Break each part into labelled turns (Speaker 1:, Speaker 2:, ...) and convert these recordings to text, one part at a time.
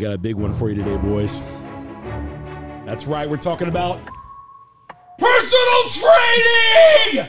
Speaker 1: got a big one for you today, boys. That's right, we're talking about personal training!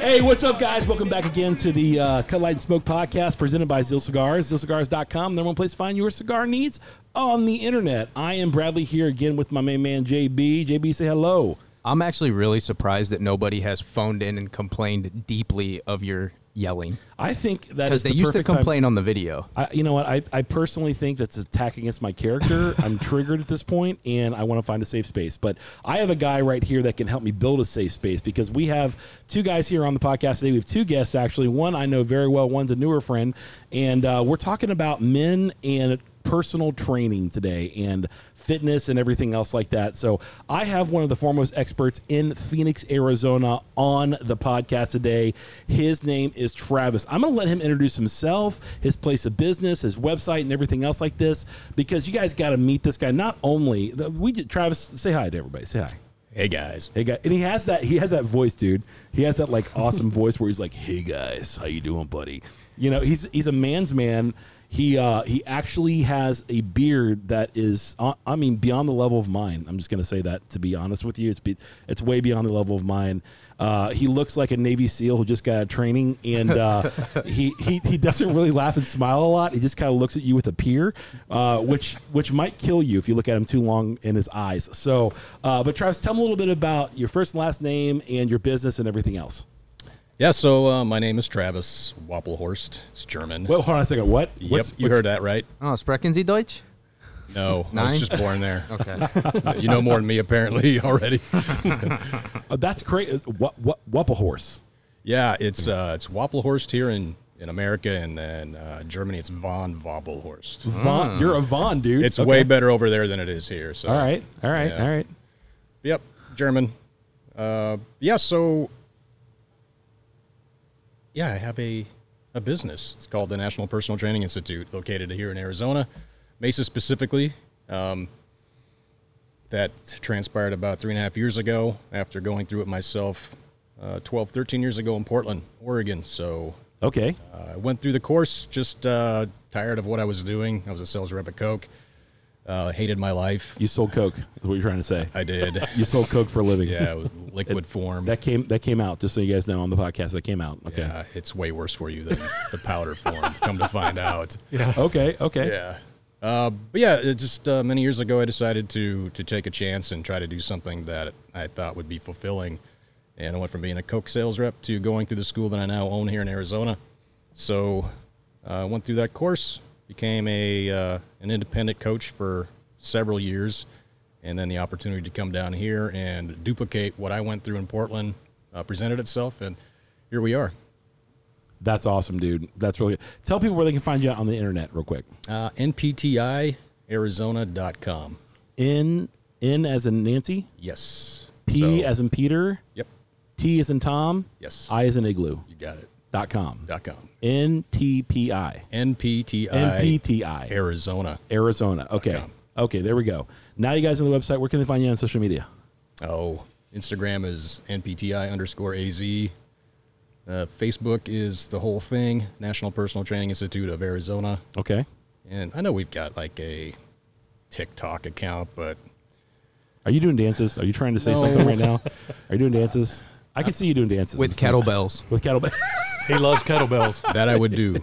Speaker 1: Hey, what's up, guys? Welcome back again to the uh, Cut Light and Smoke podcast presented by Zil Cigars. ZillCigars.com, number one place to find your cigar needs on the internet. I am Bradley here again with my main man, JB. JB, say hello.
Speaker 2: I'm actually really surprised that nobody has phoned in and complained deeply of your yelling
Speaker 1: I think that
Speaker 2: because they
Speaker 1: the
Speaker 2: used to
Speaker 1: perfect time-
Speaker 2: complain on the video.
Speaker 1: I, you know what? I, I personally think that's an attack against my character. I'm triggered at this point, and I want to find a safe space. But I have a guy right here that can help me build a safe space because we have two guys here on the podcast today. We have two guests actually. One I know very well. One's a newer friend, and uh, we're talking about men and personal training today and fitness and everything else like that. So I have one of the foremost experts in Phoenix, Arizona on the podcast today. His name is Travis. I'm going to let him introduce himself, his place of business, his website and everything else like this because you guys got to meet this guy. Not only we did Travis say hi to everybody. Say hi.
Speaker 3: Hey guys.
Speaker 1: Hey guys. and he has that he has that voice, dude. He has that like awesome voice where he's like, "Hey guys, how you doing, buddy?" You know, he's he's a man's man. He uh, he actually has a beard that is, uh, I mean, beyond the level of mine. I'm just gonna say that to be honest with you, it's be, it's way beyond the level of mine. Uh, he looks like a Navy SEAL who just got out of training, and uh, he, he he doesn't really laugh and smile a lot. He just kind of looks at you with a peer, uh, which which might kill you if you look at him too long in his eyes. So, uh, but Travis, tell me a little bit about your first and last name and your business and everything else.
Speaker 3: Yeah, so uh, my name is Travis Wappelhorst. It's German.
Speaker 1: Wait, hold on a second. What?
Speaker 3: yep,
Speaker 1: What's-
Speaker 3: you heard that right.
Speaker 2: Oh, sprechen Sie Deutsch?
Speaker 3: No, I was just born there.
Speaker 2: Okay.
Speaker 3: you know more than me apparently already.
Speaker 1: uh, that's great. What what what a horse?
Speaker 3: Yeah, it's uh, it's Wappelhorst here in, in America, and then uh, Germany it's von Wappelhorst.
Speaker 1: Vaughn, you're a von, dude.
Speaker 3: It's
Speaker 1: Okay.
Speaker 3: way better over there than it is here. So
Speaker 1: All right, all right,
Speaker 3: Yeah.
Speaker 1: all right.
Speaker 3: Yep, German. Uh, yeah, so yeah, I have a a business. It's called the National Personal Training Institute, located here in Arizona, Mesa specifically. Um, that transpired about three and a half years ago after going through it myself uh, 12, 13 years ago in Portland, Oregon. So
Speaker 1: Okay.
Speaker 3: uh, I went through the course, just uh, tired of what I was doing. I was a sales rep at Coke. Uh, hated my life.
Speaker 1: You sold coke. Is what you're trying to say.
Speaker 3: I did.
Speaker 1: You sold coke for a living.
Speaker 3: yeah, it was liquid form.
Speaker 1: That came that came out. Just so you guys know on the podcast, that came out. Okay.
Speaker 3: Yeah, it's way worse for you than the powder form. Come to find out. Yeah.
Speaker 1: Okay. Okay.
Speaker 3: Yeah. Uh, but yeah, it just uh, many years ago, I decided to to take a chance and try to do something that I thought would be fulfilling. And I went from being a Coke sales rep to going through the school that I now own here in Arizona. So I uh, went through that course, became a uh, an independent coach for several years, and then the opportunity to come down here and duplicate what I went through in Portland uh, presented itself, and here we are.
Speaker 1: That's awesome, dude. That's really. good. Tell people where they can find you on the internet, real quick.
Speaker 3: Uh, NPTIArizona.com.
Speaker 1: N N as in Nancy,
Speaker 3: Yes.
Speaker 1: P
Speaker 3: So-
Speaker 1: as in Peter,
Speaker 3: Yep.
Speaker 1: T as in Tom,
Speaker 3: Yes.
Speaker 1: I as in igloo.
Speaker 3: you got it.
Speaker 1: Dot com.
Speaker 3: Dot com.
Speaker 1: N T P I.
Speaker 3: NPTI
Speaker 1: N P T I.
Speaker 3: Arizona.
Speaker 1: Arizona. Okay.
Speaker 3: com.
Speaker 1: Okay. There we go. Now you guys on the website. Where can they find you on social media?
Speaker 3: Oh, Instagram is NPTI underscore AZ. Uh, Facebook is the whole thing, National Personal Training Institute of Arizona.
Speaker 1: Okay.
Speaker 3: And I know we've got like a TikTok account, but
Speaker 1: Are you doing dances? Are you trying to say
Speaker 3: No.
Speaker 1: something right now? Are you doing dances? I can see you doing dances
Speaker 2: With kettlebells.
Speaker 1: With kettlebell.
Speaker 4: He loves kettlebells.
Speaker 3: that I would do.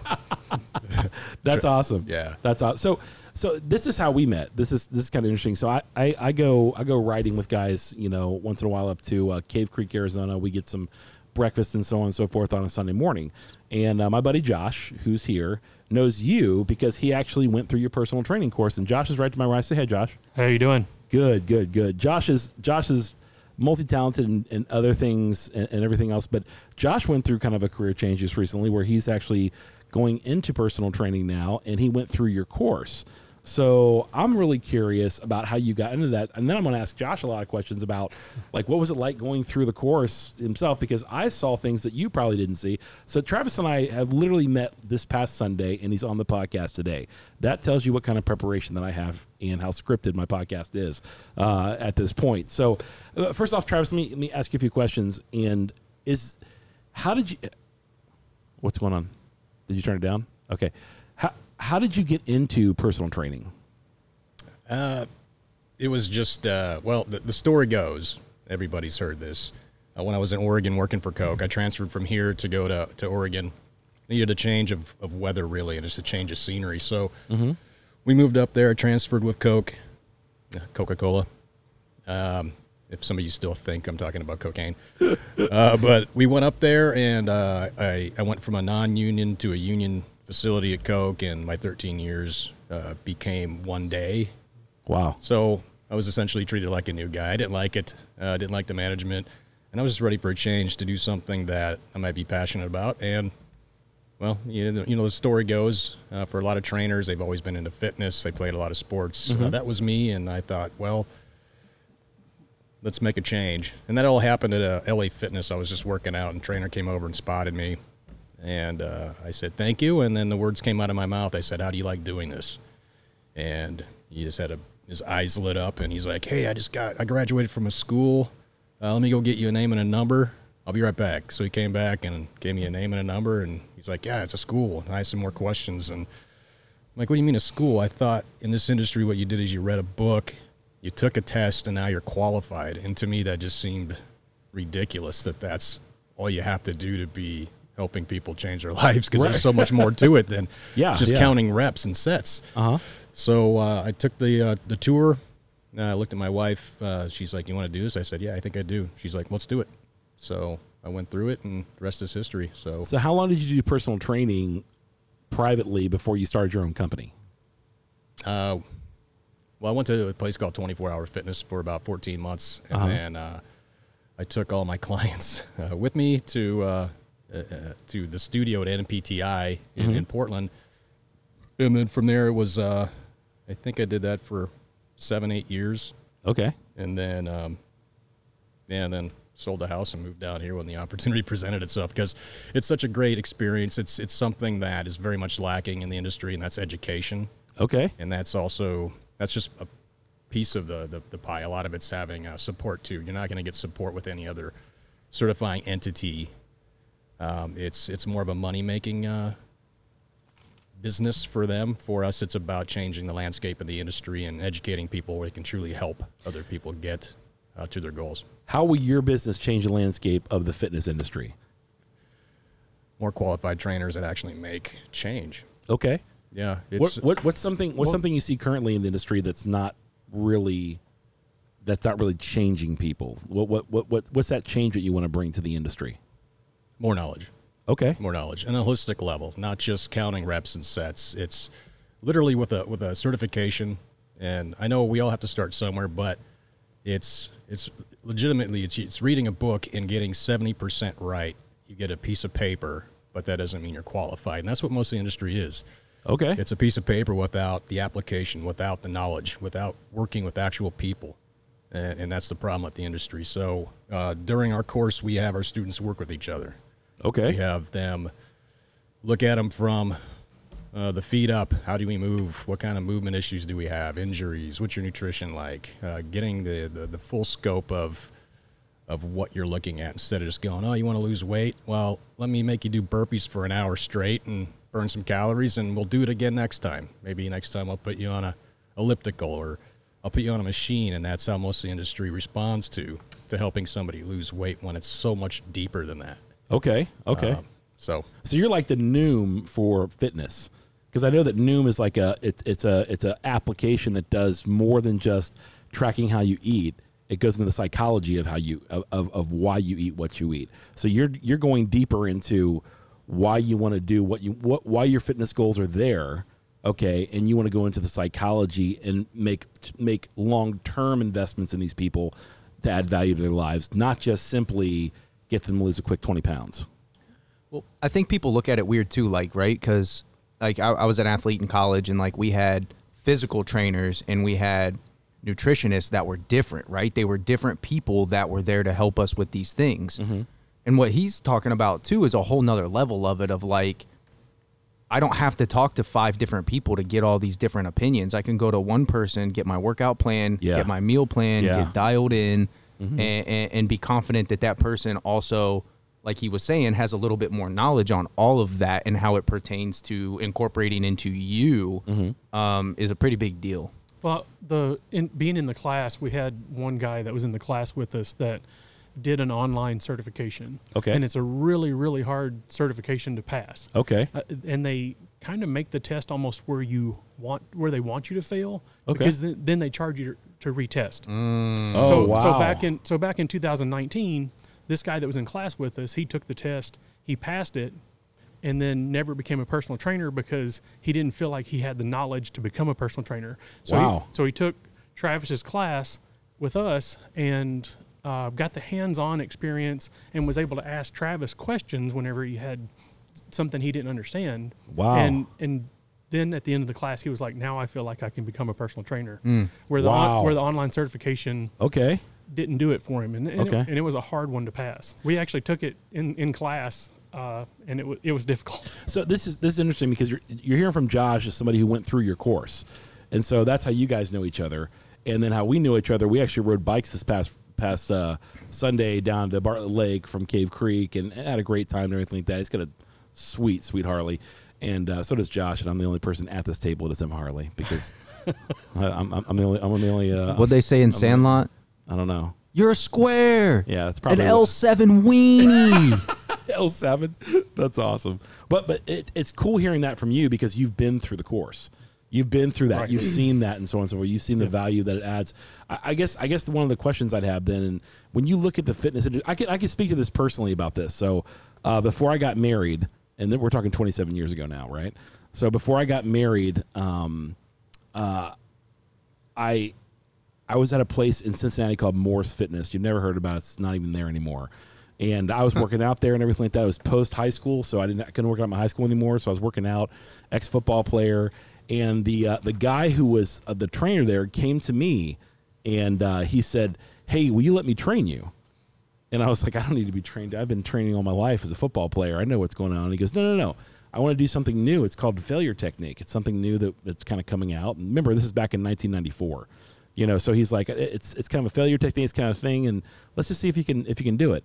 Speaker 1: That's awesome.
Speaker 3: Yeah.
Speaker 1: That's awesome. So so this is how we met. This is this is kind of interesting. So I, I, I go I go riding with guys, you know, once in a while up to uh, Cave Creek, Arizona. We get some breakfast and so on and so forth on a Sunday morning. And uh, my buddy Josh, who's here, knows you because he actually went through your personal training course. And Josh is right to my right. Say hey, Josh.
Speaker 4: How are you doing?
Speaker 1: Good, good, good. Josh is Josh is multi-talented and, in other things and, and everything else, but Josh went through kind of a career change just recently where he's actually going into personal training now, and he went through your course. So I'm really curious about how you got into that, and then I'm going to ask Josh a lot of questions about, like, what was it like going through the course himself? Because I saw things that you probably didn't see. So Travis and I have literally met this past Sunday, and he's on the podcast today. That tells you what kind of preparation that I have and how scripted my podcast is uh, at this point. So uh, first off, Travis, let me let me ask you a few questions. And is how did you? What's going on? Did you turn it down? Okay. How did you get into personal training?
Speaker 3: It was just uh, well, the, the story goes. Everybody's heard this. Uh, when I was in Oregon working for Coke, I transferred from here to go to, to Oregon. Needed a change of, of weather really, and just a change of scenery. So we moved up there. I transferred with Coke, Coca Cola. Um, if some of you still think I'm talking about cocaine, uh, but we went up there, and uh, I I went from a non-union to a union facility at Coke, and my 13 years uh, became one day
Speaker 1: Wow.
Speaker 3: so I was essentially treated like a new guy. I didn't like it. Uh, I didn't like the management, and I was just ready for a change to do something that I might be passionate about. And well, you know, you know the story goes uh, for a lot of trainers, they've always been into fitness. They played a lot of sports. Uh, that was me, and I thought, well, let's make a change. And that all happened at uh, LA Fitness. I was just working out, and trainer came over and spotted me, and uh, I said thank you. And then the words came out of my mouth. I said, "How do you like doing this?" and he just had a his eyes lit up and he's like hey i just got i graduated from a school uh, let me go get you a name and a number i'll be right back so he came back and gave me a name and a number and he's like yeah it's a school and i asked some more questions and I'm like what do you mean a school i thought in this industry what you did is you read a book you took a test and now you're qualified and to me that just seemed ridiculous that that's all you have to do to be helping people change their lives because
Speaker 1: Right.
Speaker 3: there's so much more to it than
Speaker 1: Yeah,
Speaker 3: just
Speaker 1: yeah.
Speaker 3: counting reps and sets
Speaker 1: Uh huh.
Speaker 3: so uh, I took the uh, the tour. Uh, I looked at my wife. Uh, she's like, "You want to do this?" I said, "Yeah, I think I do." She's like, "Let's do it." So I went through it, and the rest is history. So
Speaker 1: So how long did you do personal training privately before you started your own company?
Speaker 3: Uh, well, I went to a place called 24 Hour Fitness for about 14 months, and
Speaker 1: Uh-huh.
Speaker 3: then uh, I took all my clients uh, with me to uh, uh, uh, to the studio at NPTI in, in Portland, and then from there it was uh, I think I did that for seven eight years,
Speaker 1: Okay.
Speaker 3: and then um, yeah, and then sold the house and moved down here when the opportunity presented itself because it's such a great experience. It's it's something that is very much lacking in the industry, and that's education
Speaker 1: Okay.
Speaker 3: and that's also that's just a piece of the the, the pie. A lot of it's having uh, support too. You're not going to get support with any other certifying entity. Um, it's it's more of a money making uh, business for them. For us, it's about changing the landscape of the industry and educating people where they can truly help other people get uh, to their goals.
Speaker 1: How will your business change the landscape of the fitness industry?
Speaker 3: More qualified trainers that actually make change.
Speaker 1: Okay.
Speaker 3: Yeah,
Speaker 1: What,
Speaker 3: it's
Speaker 1: what what's something what's something you see currently in the industry that's not really that's not really changing people? What what what, what what's that change that you want to bring to the industry?
Speaker 3: more knowledge.
Speaker 1: Okay.
Speaker 3: more knowledge and a holistic level, not just counting reps and sets. It's literally with a with a certification. And I know we all have to start somewhere, but it's it's legitimately it's it's reading a book and getting seventy percent right. You get a piece of paper, but that doesn't mean you're qualified. And that's what most of the industry is.
Speaker 1: Okay.
Speaker 3: It's a piece of paper without the application, without the knowledge, without working with actual people. And, and that's the problem with the industry. So uh, during our course, we have our students work with each other.
Speaker 1: okay.
Speaker 3: We have them look at them from uh, the feet up. How do we move? What kind of movement issues do we have? Injuries? What's your nutrition like? Uh, getting the, the, the full scope of of what you're looking at instead of just going, oh, you want to lose weight? Well, let me make you do burpees for an hour straight and burn some calories, and we'll do it again next time. Maybe next time I'll put you on a elliptical or I'll put you on a machine, and that's how most of the industry responds to to helping somebody lose weight when it's so much deeper than that.
Speaker 1: Okay. Okay.
Speaker 3: Um, so
Speaker 1: So you're like the Noom for fitness, because I know that Noom is like a it's it's a it's a application that does more than just tracking how you eat. It goes into the psychology of how you of, of, of why you eat what you eat. So you're you're going deeper into why you want to do what you what why your fitness goals are there. Okay, and you want to go into the psychology and make make long term investments in these people to add value to their lives, not just simply get them to lose a quick twenty pounds.
Speaker 2: Well, I think people look at it weird too, like right, because like I, I was an athlete in college, and like we had physical trainers and we had nutritionists that were different, right? They were different people that were there to help us with these things. Mm-hmm. And what he's talking about too is a whole nother level of it, of like. I don't have to talk to five different people to get all these different opinions. I can go to one person, get my workout plan,
Speaker 1: Yeah.
Speaker 2: get my meal plan,
Speaker 1: Yeah.
Speaker 2: get dialed in, and, and, and be confident that that person also like he was saying, has a little bit more knowledge on all of that and how it pertains to incorporating into you um, is a pretty big deal.
Speaker 4: Well, the in, being in the class, we had one guy that was in the class with us that did an online certification.
Speaker 1: Okay.
Speaker 4: And it's a really, really hard certification to pass.
Speaker 1: Okay.
Speaker 4: Uh, and they kind of make the test almost where you want where they want you to fail
Speaker 1: Okay.
Speaker 4: because then, then they charge you to, to retest.
Speaker 1: Oh
Speaker 4: so
Speaker 1: wow.
Speaker 4: so back in so back in 2019, this guy that was in class with us, he took the test, he passed it, and then never became a personal trainer because he didn't feel like he had the knowledge to become a personal trainer. So
Speaker 1: Wow.
Speaker 4: he, so he took Travis's class with us and uh, got the hands-on experience and was able to ask Travis questions whenever he had something he didn't understand.
Speaker 1: Wow.
Speaker 4: And and then at the end of the class, he was like, "Now I feel like I can become a personal trainer." Where the
Speaker 1: Wow.
Speaker 4: on, where the online certification
Speaker 1: okay.
Speaker 4: didn't do it for him, and, and,
Speaker 1: Okay.
Speaker 4: it, and it was a hard one to pass. We actually took it in in class, uh, and it w- it was difficult.
Speaker 1: So this is this is interesting because you're you're hearing from Josh as somebody who went through your course, and so that's how you guys know each other, and then how we knew each other. We actually rode bikes this past past uh, Sunday down to Bartlett Lake from Cave Creek, and had a great time and everything like that. He's got a sweet sweet Harley, and uh, so does Josh, and I'm the only person at this table that doesn't have Harley because I, I'm, I'm I'm the only I'm the only uh,
Speaker 2: What they say in Sandlot?
Speaker 1: I don't know.
Speaker 2: You're a square.
Speaker 1: Yeah, that's probably An
Speaker 2: L7 weenie.
Speaker 1: L seven. That's awesome. But but it, it's cool hearing that from you because you've been through the course. You've been through that.
Speaker 4: Right.
Speaker 1: You've seen that, and so on and so forth. You've seen the value that it adds. I, I guess. I guess one of the questions I'd have then, and when you look at the fitness, industry, I can I can speak to this personally about this. So uh, before I got married, and then we're talking 27 years ago now, right? So before I got married, um, uh, I I was at a place in Cincinnati called Morris Fitness. You've never heard about it. It's not even there anymore. And I was working out there and everything like that. It was post high school, so I didn't I couldn't work out my high school anymore. So I was working out, ex football player, and the uh, the guy who was uh, the trainer there came to me, and uh, he said, "Hey, will you let me train you?" And I was like, I don't need to be trained. I've been training all my life as a football player. I know what's going on. And he goes, No, no, no. I want to do something new. It's called failure technique. It's something new that, that's kind of coming out. And remember, this is back in 1994. You know, so he's like, it's it's kind of a failure technique, kind of thing, and let's just see if you can if you can do it.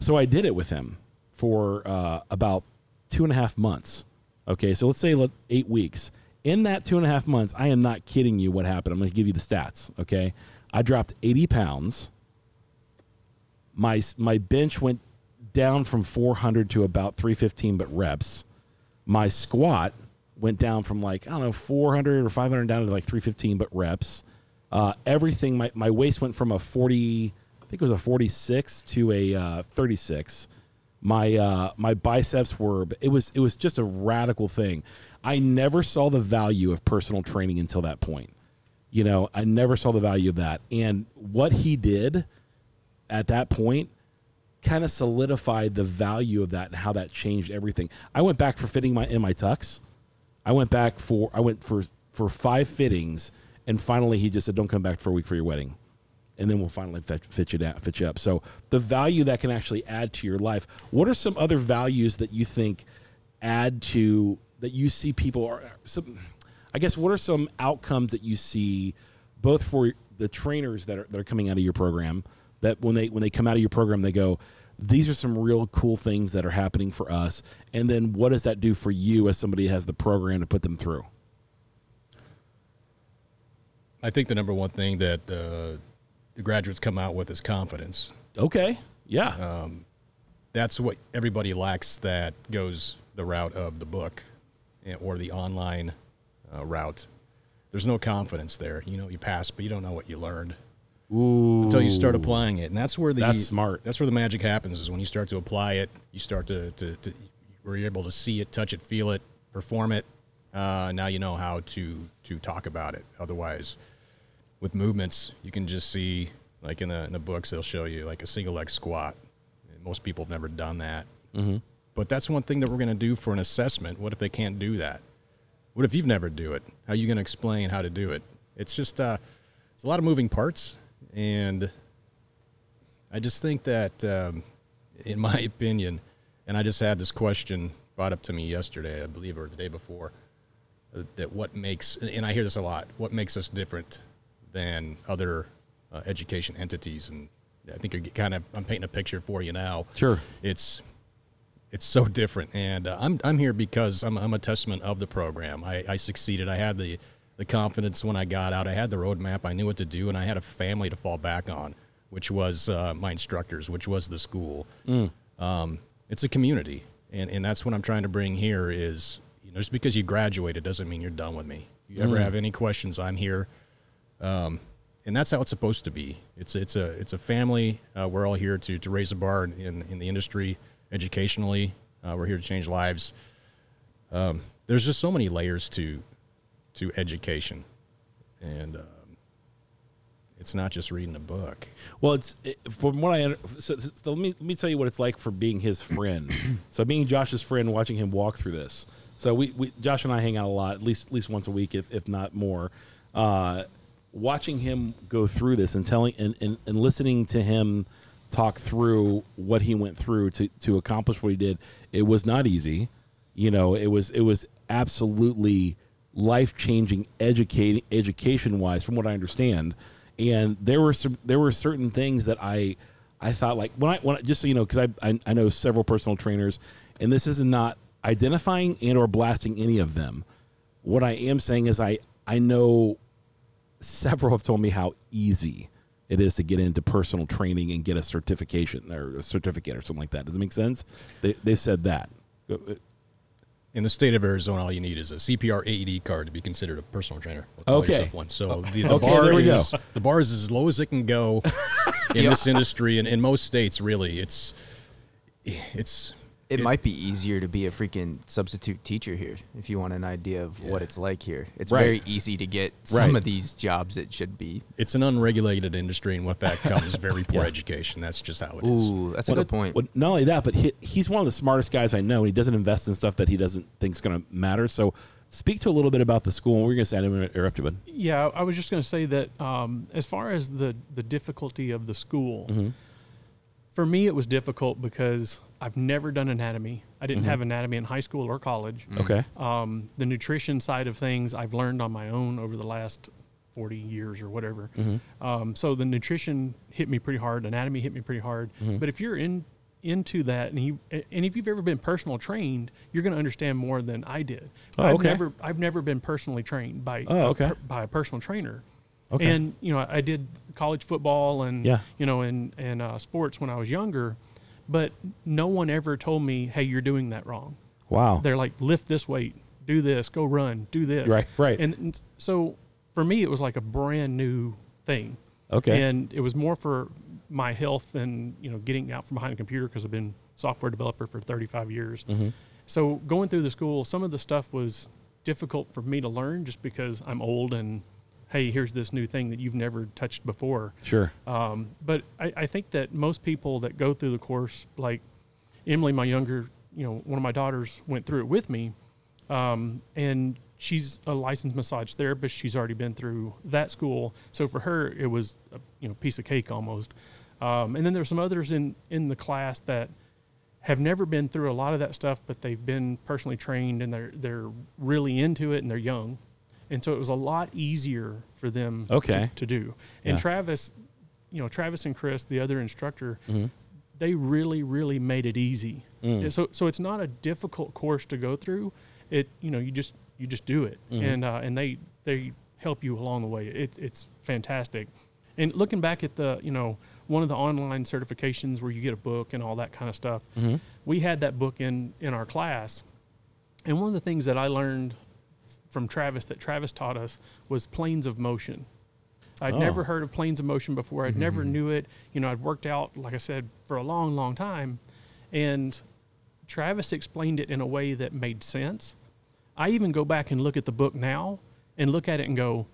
Speaker 1: So I did it with him for uh, about two and a half months. Okay, so let's say eight weeks. In that two and a half months, I am not kidding you. What happened? I'm going to give you the stats. Okay, I dropped 80 pounds my my bench went down from 400 to about 315 but reps my squat went down from like i don't know 400 or 500 down to like 315 but reps uh, everything my, my waist went from a 40 i think it was a 46 to a uh, 36 my uh, my biceps were it was it was just a radical thing i never saw the value of personal training until that point you know i never saw the value of that and what he did at that point kind of solidified the value of that and how that changed everything. I went back for fitting my in my tux. I went back for I went for for five fittings, and finally he just said, "Don't come back for a week for your wedding." And then we'll finally fit, you down, fit you up. So the value that can actually add to your life. What are some other values that you think add to that you see people are some? I guess what are some outcomes that you see both for the trainers that are that are coming out of your program that when they when they come out of your program they go these are some real cool things that are happening for us and then what does that do for you as somebody has the program to put them through
Speaker 3: I think the number one thing that uh, the graduates come out with is confidence.
Speaker 1: okay yeah
Speaker 3: That's what everybody lacks that goes the route of the book eh, or the online uh, route. There's no confidence there. You know, you pass, but you don't know what you learned
Speaker 1: Ooh.
Speaker 3: until you start applying it. And that's where the
Speaker 1: That's smart.
Speaker 3: That's where the magic happens is when you start to apply it. You start to to, to where you're able to see it, touch it, feel it, perform it. Uh, now you know how to to talk about it. Otherwise, with movements, you can just see like in the in the books they'll show you like a single leg squat. Most people have never done that. Mm-hmm. But that's one thing that we're going to do for an assessment. What if they can't do that? What if you've never do it? How are you going to explain how to do it? It's just uh, it's a lot of moving parts, and I just think that, um, in my opinion, and I just had this question brought up to me yesterday, I believe, or the day before, uh, that what makes, and I hear this a lot, what makes us different than other uh, education entities, and I think you're kind of, I'm painting a picture for you now.
Speaker 1: Sure.
Speaker 3: It's it's so different. And uh, I'm I'm here because I'm I'm a testament of the program. I, I succeeded. I had the the confidence when I got out. I had the roadmap. I knew what to do, and I had a family to fall back on, which was uh, my instructors, which was the school. Um, it's a community, and and that's what I'm trying to bring here. Is you know, just because you graduated doesn't mean you're done with me. If you ever have any questions, I'm here. Um, and that's how it's supposed to be. It's it's a it's a family. Uh, we're all here to to raise a bar in, in, the industry, educationally. Uh, we're here to change lives. Um, there's just so many layers to to education, and um, it's not just reading a book.
Speaker 1: Well, it's it, from what I so, so let me let me tell you what it's like for being his friend. so being Josh's friend, watching him walk through this. So we, we Josh and I hang out a lot, at least at least once a week, if if not more. Uh, watching him go through this and telling and, and, and listening to him talk through what he went through to to accomplish what he did, it was not easy. You know, it was it was absolutely life changing educating education wise, from what I understand. And there were some there were certain things that I I thought like when I when I, just so you know because I, I I know several personal trainers, and this is not identifying and or blasting any of them. What I am saying is I I know several have told me how easy it is to get into personal training and get a certification or a certificate or something like that. Does it make sense? They they said that.
Speaker 3: In the state of Arizona, all you need is a CPR AED card to be considered a personal trainer.
Speaker 1: Okay.
Speaker 3: One. So oh. the, the
Speaker 1: Okay,
Speaker 3: bar
Speaker 1: go.
Speaker 3: is the bar is as low as it can go in this industry, and in most states, really, it's it's
Speaker 2: It, might be easier to be a freaking substitute teacher here if you want an idea of what it's like here. It's
Speaker 1: Right.
Speaker 2: very easy to get some
Speaker 1: Right.
Speaker 2: of these jobs it should be.
Speaker 3: it's an unregulated industry, and what that comes very poor education. That's just how it is.
Speaker 2: Ooh, that's a
Speaker 1: Well,
Speaker 2: good point.
Speaker 1: Well, not only that, but he, he's one of the smartest guys I know, and he doesn't invest in stuff that he doesn't think is going to matter. So, speak to a little bit about the school. We're going to say, I didn't interrupt you, but
Speaker 4: Yeah, I was just going to say that um, as far as the the difficulty of the school,
Speaker 1: Mm-hmm.
Speaker 4: for me it was difficult because I've never done anatomy. I didn't
Speaker 1: Mm-hmm.
Speaker 4: have anatomy in high school or college.
Speaker 1: okay,
Speaker 4: Um, the nutrition side of things I've learned on my own over the last 40 years or whatever.
Speaker 1: Mm-hmm.
Speaker 4: Um, so the nutrition hit me pretty hard. Anatomy hit me pretty hard.
Speaker 1: Mm-hmm.
Speaker 4: But if you're in into that and you and if you've ever been personal trained, you're going to understand more than I did.
Speaker 1: Oh,
Speaker 4: I've
Speaker 1: okay.
Speaker 4: never I've never been personally trained by
Speaker 1: Oh,
Speaker 4: a
Speaker 1: okay.
Speaker 4: per- by a personal trainer.
Speaker 1: Okay.
Speaker 4: And you know, I did college football and
Speaker 1: Yeah.
Speaker 4: you know, and and uh, sports when I was younger, but no one ever told me, "Hey, you're doing that wrong."
Speaker 1: wow,
Speaker 4: they're like lift this weight. Do this. Go run. Do this.
Speaker 1: Right, right.
Speaker 4: and, and so for me it was like a brand new thing.
Speaker 1: Okay,
Speaker 4: and it was more for my health and you know getting out from behind a computer because i've been software developer for 35 years.
Speaker 1: Mm-hmm.
Speaker 4: so going through the school some of the stuff was difficult for me to learn just because i'm old and hey here's this new thing that you've never touched before
Speaker 1: sure,
Speaker 4: um, but I, I think that most people that go through the course, like Emily, my younger, you know, one of my daughters went through it with me, um, and she's a licensed massage therapist. She's already been through that school, so for her it was a you know piece of cake almost. Um, and then there's some others in in the class that have never been through a lot of that stuff, but they've been personally trained and they're they're really into it and they're young, and so it was a lot easier for them
Speaker 1: Okay.
Speaker 4: to, to do. And
Speaker 1: Yeah.
Speaker 4: Travis, you know, Travis and Chris, the other instructor,
Speaker 1: Mm-hmm.
Speaker 4: they really really made it easy.
Speaker 1: Mm.
Speaker 4: So so it's not a difficult course to go through. It you know you just you just do it,
Speaker 1: Mm-hmm.
Speaker 4: and uh, and they they help you along the way. It, it's fantastic. And looking back at the you know one of the online certifications where you get a book and all that kind of stuff,
Speaker 1: Mm-hmm.
Speaker 4: we had that book in in our class, and one of the things that I learned from Travis that Travis taught us was planes of motion. I'd
Speaker 1: Oh.
Speaker 4: never heard of planes of motion before. I'd never knew it. You know, I'd worked out, like I said, for a long, long time. And Travis explained it in a way that made sense. I even go back and look at the book now and look at it and go,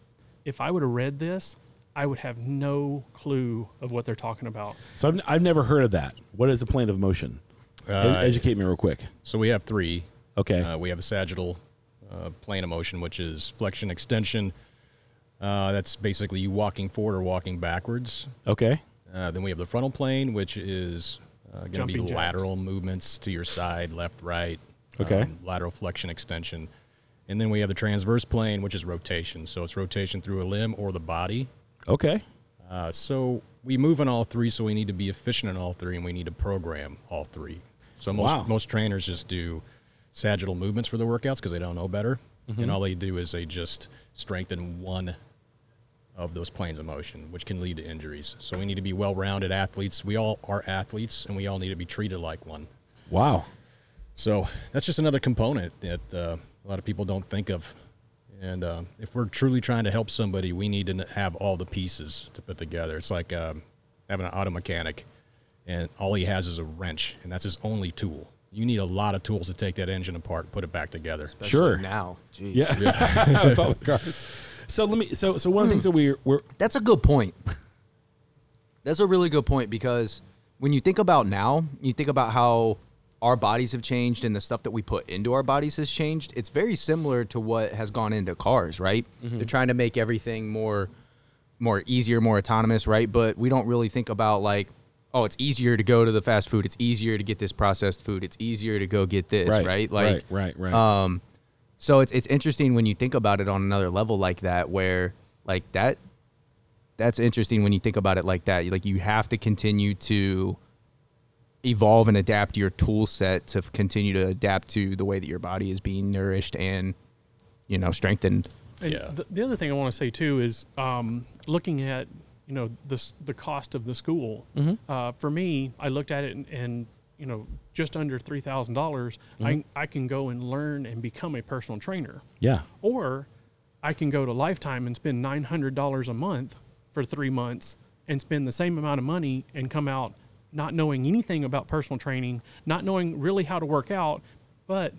Speaker 4: if I would have read this, I would have no clue of what they're talking about.
Speaker 1: So I've, I've never heard of that. What is a plane of motion?
Speaker 3: Uh,
Speaker 1: Educate me real quick.
Speaker 3: so we have three.
Speaker 1: Okay,
Speaker 3: Uh, we have a sagittal uh, plane of motion, which is flexion extension. Uh, that's basically you walking forward or walking backwards.
Speaker 1: okay,
Speaker 3: Uh, then we have the frontal plane, which is uh, going to be
Speaker 4: Jumping jacks.
Speaker 3: lateral movements to your side, left, right.
Speaker 1: Okay.
Speaker 3: um, lateral flexion extension. And then we have the transverse plane, which is rotation. So it's rotation through a limb or the body.
Speaker 1: okay,
Speaker 3: Uh, so we move in all three, so we need to be efficient in all three, and we need to program all three. So most
Speaker 1: Wow.
Speaker 3: most trainers just do sagittal movements for the workouts because they don't know better,
Speaker 1: Mm-hmm.
Speaker 3: and all they do is they just strengthen one of those planes of motion, which can lead to injuries. So we need to be well-rounded athletes. We all are athletes, and we all need to be treated like one.
Speaker 1: Wow.
Speaker 3: So that's just another component that uh, a lot of people don't think of. And uh, if we're truly trying to help somebody, we need to have all the pieces to put together. It's like um, having an auto mechanic, and all he has is a wrench, and that's his only tool. You need a lot of tools to take that engine apart, and put it back together.
Speaker 2: Especially
Speaker 1: Sure.
Speaker 2: Now, Jeez.
Speaker 1: Yeah. Public cars. Oh, so let me. So so one of the things that we we're
Speaker 2: That's a good point. That's a really good point because when you think about now, you think about how our bodies have changed and the stuff that we put into our bodies has changed. It's very similar to what has gone into cars, right? Mm-hmm. They're trying to make everything more more easier, more autonomous, right? But we don't really think about like, oh, it's easier to go to the fast food. It's easier to get this processed food. It's easier to go get this, right? Like
Speaker 1: right right right.
Speaker 2: um, so it's it's interesting when you think about it on another level like that, where like that. That's interesting when you think about it like that. Like you have to continue to evolve and adapt your tool set to continue to adapt to the way that your body is being nourished and you know strengthened.
Speaker 4: And
Speaker 3: Yeah.
Speaker 4: The, the other thing I want to say too is um, looking at you know the the cost of the school. Uh, for me, I looked at it and, and you know just under three thousand dollars, I I can go and learn and become a personal trainer,
Speaker 1: yeah.
Speaker 4: or I can go to Lifetime and spend nine hundred dollars a month for three months and spend the same amount of money and come out not knowing anything about personal training, not knowing really how to work out, but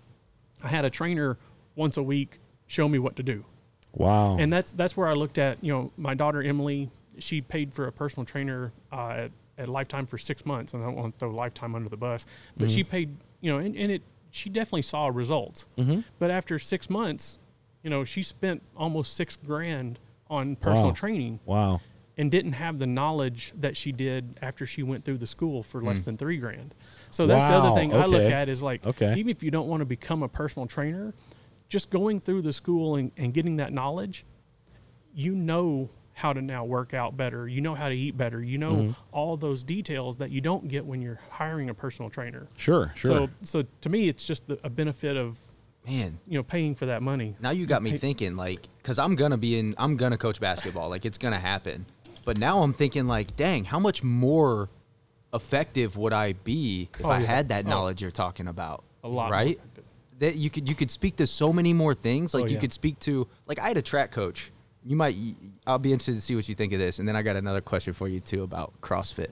Speaker 4: I had a trainer once a week show me what to do
Speaker 1: Wow.
Speaker 4: and that's that's where I looked at you know my daughter Emily she paid for a personal trainer uh, at, at Lifetime for six months and I don't want to throw Lifetime under the bus but she mm-hmm. paid you know and, and it she definitely saw results mm-hmm. but after six months you know she spent almost six grand on personal
Speaker 1: Wow.
Speaker 4: training
Speaker 1: wow.
Speaker 4: and didn't have the knowledge that she did after she went through the school for less mm. than three grand. So that's the other thing I look at is like,
Speaker 1: Okay.
Speaker 4: even if you don't want to become a personal trainer, just going through the school and, and getting that knowledge, you know how to now work out better. You know how to eat better. You know
Speaker 1: Mm-hmm.
Speaker 4: all those details that you don't get when you're hiring a personal trainer.
Speaker 1: Sure. Sure.
Speaker 4: So, so to me, it's just the, a benefit of
Speaker 2: Man,
Speaker 4: you know paying for that money.
Speaker 2: now you got me
Speaker 4: Hey-
Speaker 2: thinking like because i'm gonna be in i'm gonna coach basketball like it's gonna happen but now i'm thinking like dang how much more effective would i be if
Speaker 4: Oh,
Speaker 2: i
Speaker 4: yeah.
Speaker 2: had that
Speaker 4: Oh.
Speaker 2: knowledge you're talking about
Speaker 4: A lot more
Speaker 2: right
Speaker 4: effective.
Speaker 2: that you could you could speak to so many more things like
Speaker 4: Oh,
Speaker 2: you
Speaker 4: yeah.
Speaker 2: could speak to like i had a track coach you might i'll be interested to see what you think of this and then i got another question for you too about crossfit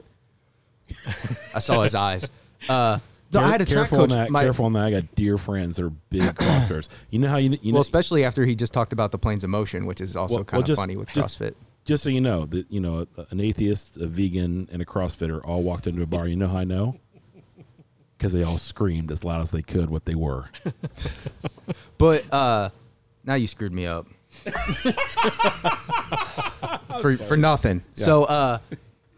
Speaker 2: i saw his eyes uh no, I had a track
Speaker 1: careful
Speaker 2: coach.
Speaker 1: on that.
Speaker 2: my-
Speaker 1: careful on that. I got dear friends that are big CrossFitters. You know how you you know
Speaker 2: well, especially after he just talked about the planes of motion, which is also
Speaker 1: Well-
Speaker 2: kind
Speaker 1: well,
Speaker 2: of
Speaker 1: just-
Speaker 2: funny with
Speaker 1: just-
Speaker 2: CrossFit.
Speaker 1: just so you know that you know an atheist, a vegan, and a CrossFitter all walked into a bar. You know how I know? Because they all screamed as loud as they could what they were.
Speaker 2: But uh, now you screwed me up for for nothing. So uh,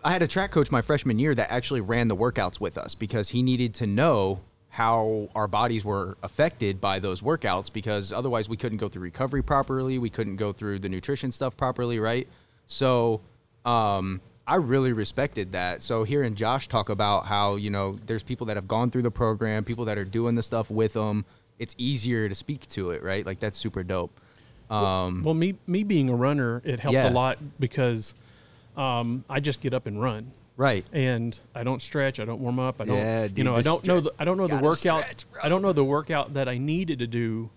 Speaker 2: I had a track coach my freshman year that actually ran the workouts with us because he needed to know how our bodies were affected by those workouts because otherwise we couldn't go through recovery properly, we couldn't go through the nutrition stuff properly, right? So um, I really respected that. So hearing Josh talk about how you know there's people that have gone through the program, people that are doing the stuff with them, it's easier to speak to it, right? Like that's super dope. Um,
Speaker 4: Well, me me being a runner, it helped
Speaker 2: Yeah.
Speaker 4: a lot because um, I just get up and run.
Speaker 2: right.
Speaker 4: and I don't stretch. I don't warm up. I don't.
Speaker 2: Yeah,
Speaker 4: you know, I
Speaker 2: the
Speaker 4: don't know. The, I don't know the workout.
Speaker 2: stretch.
Speaker 4: I don't know the workout that I needed to do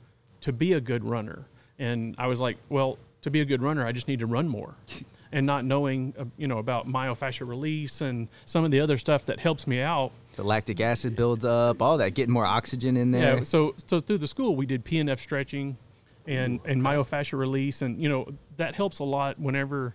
Speaker 4: to be a good runner. And I was like, well, to be a good runner, I just need to run more. And not knowing, uh, you know, about myofascial release and some of the other stuff that helps me out.
Speaker 2: The lactic acid builds up, all that, getting more oxygen in there.
Speaker 4: Yeah. So so through the school, we did PNF stretching, and and myofascial release, and you know that helps a lot whenever,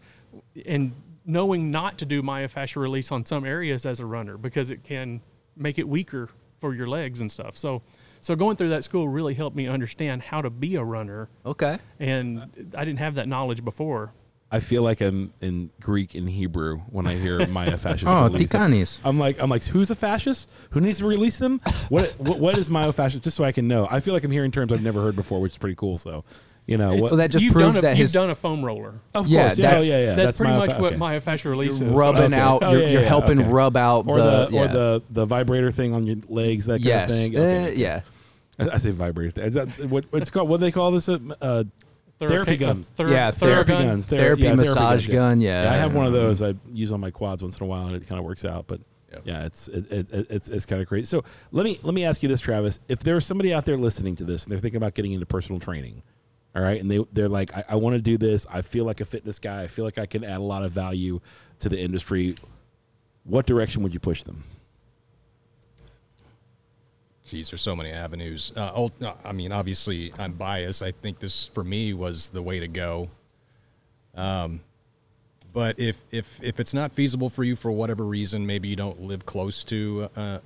Speaker 4: and knowing not to do myofascial release on some areas as a runner because it can make it weaker for your legs and stuff. So so going through that school really helped me understand how to be a runner,
Speaker 2: Okay.
Speaker 4: and I didn't have that knowledge before.
Speaker 1: I feel like I'm in Greek and Hebrew when I hear Maya fascist.
Speaker 2: Oh,
Speaker 1: release.
Speaker 2: Titanis.
Speaker 1: I'm like, I'm like, who's a fascist? Who needs to release them? What, what, what is myofascist? Just so I can know. I feel like I'm hearing terms I've never heard before, which is pretty cool. So, You know, what,
Speaker 2: So that just
Speaker 4: you've
Speaker 2: proves
Speaker 4: done a,
Speaker 2: that
Speaker 4: you've
Speaker 2: his
Speaker 4: done a foam roller.
Speaker 1: of
Speaker 2: yeah,
Speaker 1: course, yeah,
Speaker 2: that's-
Speaker 1: oh, yeah, yeah.
Speaker 4: that's, pretty
Speaker 1: my
Speaker 4: much
Speaker 1: fa-
Speaker 4: what
Speaker 1: okay.
Speaker 4: myofascial release is.
Speaker 2: rubbing
Speaker 1: Okay.
Speaker 2: out.
Speaker 1: Oh,
Speaker 2: you're
Speaker 1: yeah,
Speaker 2: you're
Speaker 1: yeah,
Speaker 2: helping
Speaker 1: okay.
Speaker 2: rub out
Speaker 1: or
Speaker 2: the,
Speaker 1: the, or the the vibrator thing on your legs, that kind
Speaker 2: yes,
Speaker 1: of thing. Okay.
Speaker 2: yeah.
Speaker 1: I, I say vibrator. Is that what, what's called? What do they call this? Uh, uh, Therapy
Speaker 4: Theraca-
Speaker 1: guns.
Speaker 4: Thera-
Speaker 2: Yeah,
Speaker 1: therapy
Speaker 4: Theragun.
Speaker 1: guns. Ther-
Speaker 2: Therapy
Speaker 1: yeah,
Speaker 2: massage
Speaker 1: guns, yeah.
Speaker 2: gun. Yeah,
Speaker 1: Yeah, I have one of those I use on my quads once in a while, and it kind of works out. But
Speaker 3: Yeah.
Speaker 1: yeah, it's it, it, it- it's it's kind of crazy. So let me let me ask you this, Travis: If there's somebody out there listening to this and they're thinking about getting into personal training, all right, and they they're like, I, I want to do this. I feel like a fitness guy. I feel like I can add a lot of value to the industry. What direction would you push them?
Speaker 3: Geez, there's so many avenues. Uh, I mean, obviously, I'm biased. I think this for me was the way to go. Um, but if if if it's not feasible for you for whatever reason, maybe you don't live close to uh,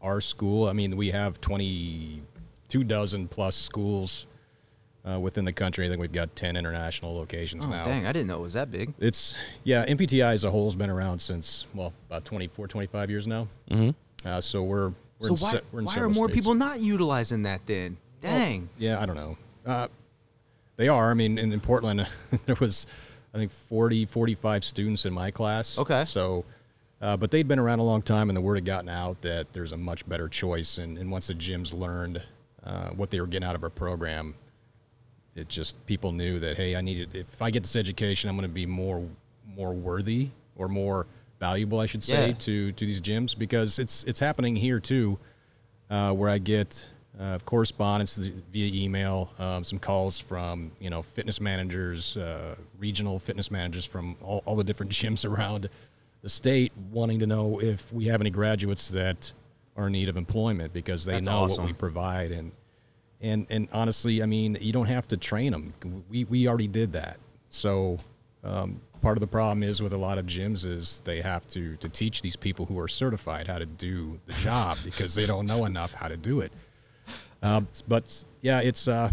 Speaker 3: our school. I mean, we have 22 dozen plus schools uh, within the country. I think we've got 10 international locations
Speaker 2: Oh,
Speaker 3: now.
Speaker 2: dang, I didn't know it was that big.
Speaker 3: It's yeah, NPTI as a whole has been around since well about 24, 25 years now.
Speaker 1: Mm-hmm.
Speaker 3: Uh, so we're
Speaker 2: So why,
Speaker 3: se-
Speaker 2: why are more
Speaker 3: states.
Speaker 2: people not utilizing that then? Dang.
Speaker 3: Yeah, I don't know. Uh, they are. I mean, in, in Portland, there was, I think, 40, 45 students in my class.
Speaker 2: Okay.
Speaker 3: So, uh, but they'd been around a long time, and the word had gotten out that there's a much better choice. And, and once the gyms learned uh, what they were getting out of our program, it just people knew that hey, I needed. If I get this education, I'm going to be more more worthy or more valuable, I should say,
Speaker 2: Yeah.
Speaker 3: to to these gyms because it's it's happening here too uh, where I get uh, correspondence via email, um, some calls from you know fitness managers, uh, regional fitness managers from all, all the different gyms around the state, wanting to know if we have any graduates that are in need of employment because they
Speaker 2: That's
Speaker 3: know
Speaker 2: awesome.
Speaker 3: what we provide and and and honestly, I mean, you don't have to train them. We we already did that. So um, part of the problem is with a lot of gyms is they have to to teach these people who are certified how to do the job because they don't know enough how to do it. Um, but yeah, it's uh,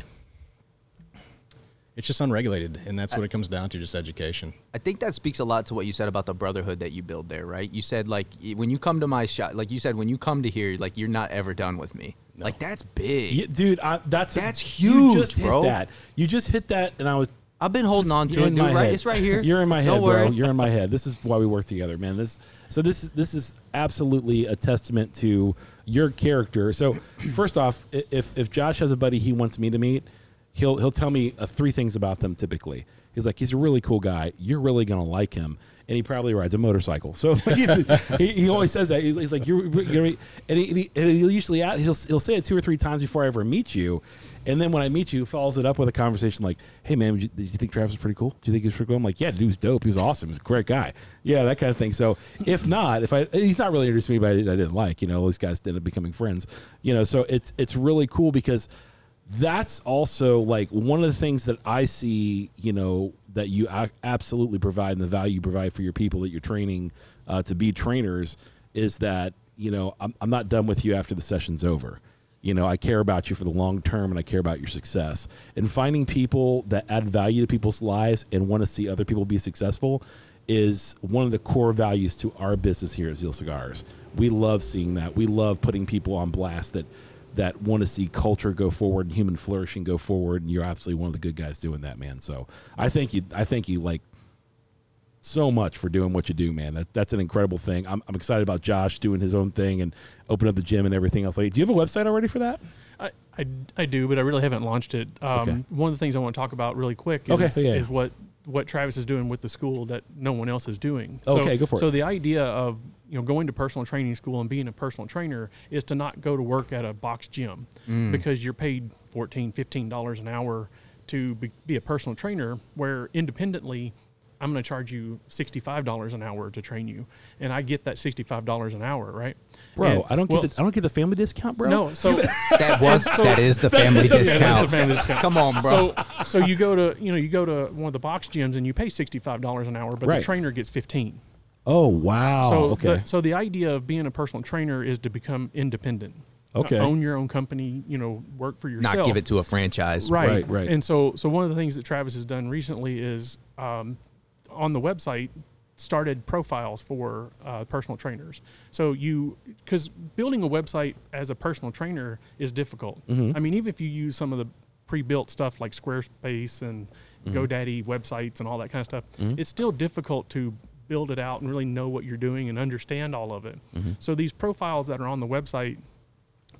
Speaker 3: it's just unregulated, and that's what it comes down to, just education.
Speaker 2: I think that speaks a lot to what you said about the brotherhood that you build there, right? You said like when you come to my shop, like you said when you come to here, like you're not ever done with me. Like that's big.
Speaker 1: Yeah, dude, I, that's
Speaker 2: That's
Speaker 1: You
Speaker 2: huge,
Speaker 1: just hit
Speaker 2: bro.
Speaker 1: that. You just hit that, and I was
Speaker 2: I've been holding on to it, dude. Right, it's right here.
Speaker 1: You're in my head, bro. You're in my head. This is why we work together, man. This so this this is absolutely a testament to your character. So first off, if if Josh has a buddy he wants me to meet, he'll he'll tell me uh, three things about them typically. He's like, he's a really cool guy. You're really gonna like him. And he probably rides a motorcycle, so he's, he, he always says that. He's, he's like, "You're, you're," and, he, and, he, and he'll usually he'll he'll say it two or three times before I ever meet you, and then when I meet you, follows it up with a conversation like, "Hey man, did you, you think Travis was pretty cool? Do you think he's pretty cool?" I'm like, "Yeah, dude, he was dope. He was awesome. He's a great guy. Yeah, that kind of thing." So if not, if I he's not really introduced me, but I, I didn't like, you know, those guys ended up becoming friends, you know. So it's it's really cool because that's also like one of the things that I see, you know, that you absolutely provide and the value you provide for your people that you're training uh, to be trainers is that, you know, I'm, I'm not done with you after the session's over. You know, I care about you for the long term and I care about your success. And finding people that add value to people's lives and want to see other people be successful is one of the core values to our business here at Zeal Cigars. We love seeing that. We love putting people on blast that that want to see culture go forward and human flourishing go forward and you're absolutely one of the good guys doing that man so i thank you i thank you like so much for doing what you do man that, that's an incredible thing I'm, I'm excited about josh doing his own thing and opening up the gym and everything else like do you have a website already for that
Speaker 4: I, I, I do, but I really haven't launched it. Um,
Speaker 1: Okay.
Speaker 4: One of the things I want to talk about really quick is,
Speaker 1: Okay, yeah, yeah.
Speaker 4: is what what Travis is doing with the school that no one else is doing.
Speaker 1: Okay, go for it.
Speaker 4: So the idea of you know going to personal training school and being a personal trainer is to not go to work at a box gym
Speaker 1: Mm.
Speaker 4: because you're paid 14 15 dollars an hour to be, be a personal trainer where independently I'm going to charge you $65 an hour to train you and I get that $65 an hour, right?
Speaker 1: bro
Speaker 4: And-
Speaker 1: i don't
Speaker 4: well,
Speaker 1: get the, i don't get the family discount bro
Speaker 4: No, so
Speaker 2: That was
Speaker 4: So-
Speaker 2: that is the family
Speaker 4: Yeah, that's
Speaker 2: discount.
Speaker 4: the family discount.
Speaker 2: Come on, bro.
Speaker 4: So, so you go to you know you go to one of the box gyms and you pay sixty five dollars an hour, but
Speaker 1: Right.
Speaker 4: the trainer gets fifteen.
Speaker 1: Oh wow
Speaker 4: so,
Speaker 1: okay
Speaker 4: the, so the idea of being a personal trainer is to become independent.
Speaker 1: Okay.
Speaker 4: own your own company. You know, work for yourself.
Speaker 2: not give it to a franchise.
Speaker 4: right,
Speaker 1: Right, right.
Speaker 4: And so, so one of the things that Travis has done recently is um, on the website started profiles for uh, personal trainers. So you, because building a website as a personal trainer is difficult.
Speaker 1: Mm-hmm.
Speaker 4: I mean, even if you use some of the pre-built stuff like Squarespace and
Speaker 1: Mm-hmm.
Speaker 4: GoDaddy websites and all that kind of stuff, it's still difficult to build it out and really know what you're doing and understand all of it.
Speaker 1: Mm-hmm.
Speaker 4: So these profiles that are on the website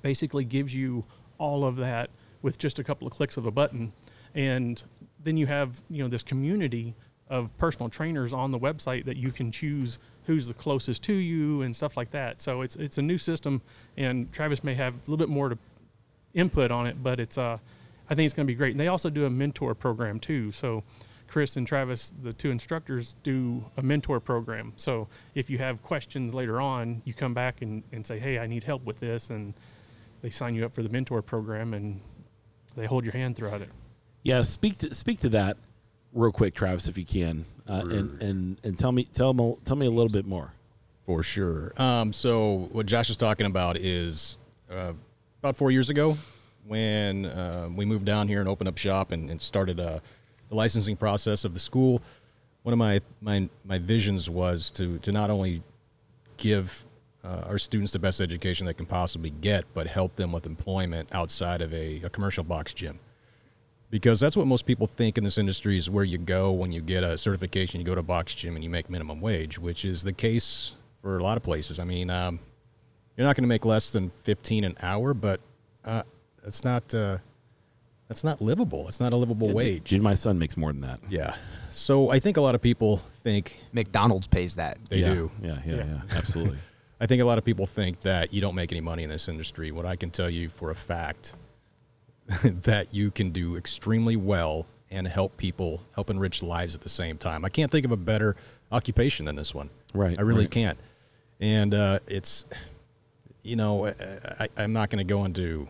Speaker 4: basically gives you all of that with just a couple of clicks of a button and then you have you know this community of personal trainers on the website that you can choose who's the closest to you and stuff like that so it's it's a new system and Travis may have a little bit more to input on it but it's uh I think it's going to be great and they also do a mentor program too so Chris and Travis the two instructors do a mentor program so if you have questions later on you come back and, and say hey I need help with this and they sign you up for the mentor program and they hold your hand throughout it.
Speaker 1: Yeah, speak to speak to that real quick, Travis, if you can, uh, and and and tell me tell me tell me a little bit more.
Speaker 3: For sure. Um, so what Josh is talking about is uh, about four years ago when uh, we moved down here and opened up shop and, and started uh, the licensing process of the school. One of my my my visions was to to not only give uh, our students the best education they can possibly get, but help them with employment outside of a, a commercial box gym because that's what most people think in this industry is where you go when you get a certification. You go to a box gym and you make minimum wage, which is the case for a lot of places. I mean, um, you're not going to make less than 15 an hour, but uh, it's not uh, that's not livable. It's not a livable wage.
Speaker 1: Dude, my son makes more than that.
Speaker 3: Yeah. So I think a lot of people think
Speaker 2: McDonald's pays that.
Speaker 3: they
Speaker 1: yeah,
Speaker 3: do.
Speaker 1: Yeah, yeah, yeah,
Speaker 4: Yeah.
Speaker 1: absolutely.
Speaker 3: I think a lot of people think that you don't make any money in this industry. What I can tell you for a fact that you can do extremely well and help people, help enrich lives at the same time. I can't think of a better occupation than this one.
Speaker 1: Right,
Speaker 3: I really
Speaker 1: right.
Speaker 3: can't. And uh, it's, you know, I, I, I'm not going to go into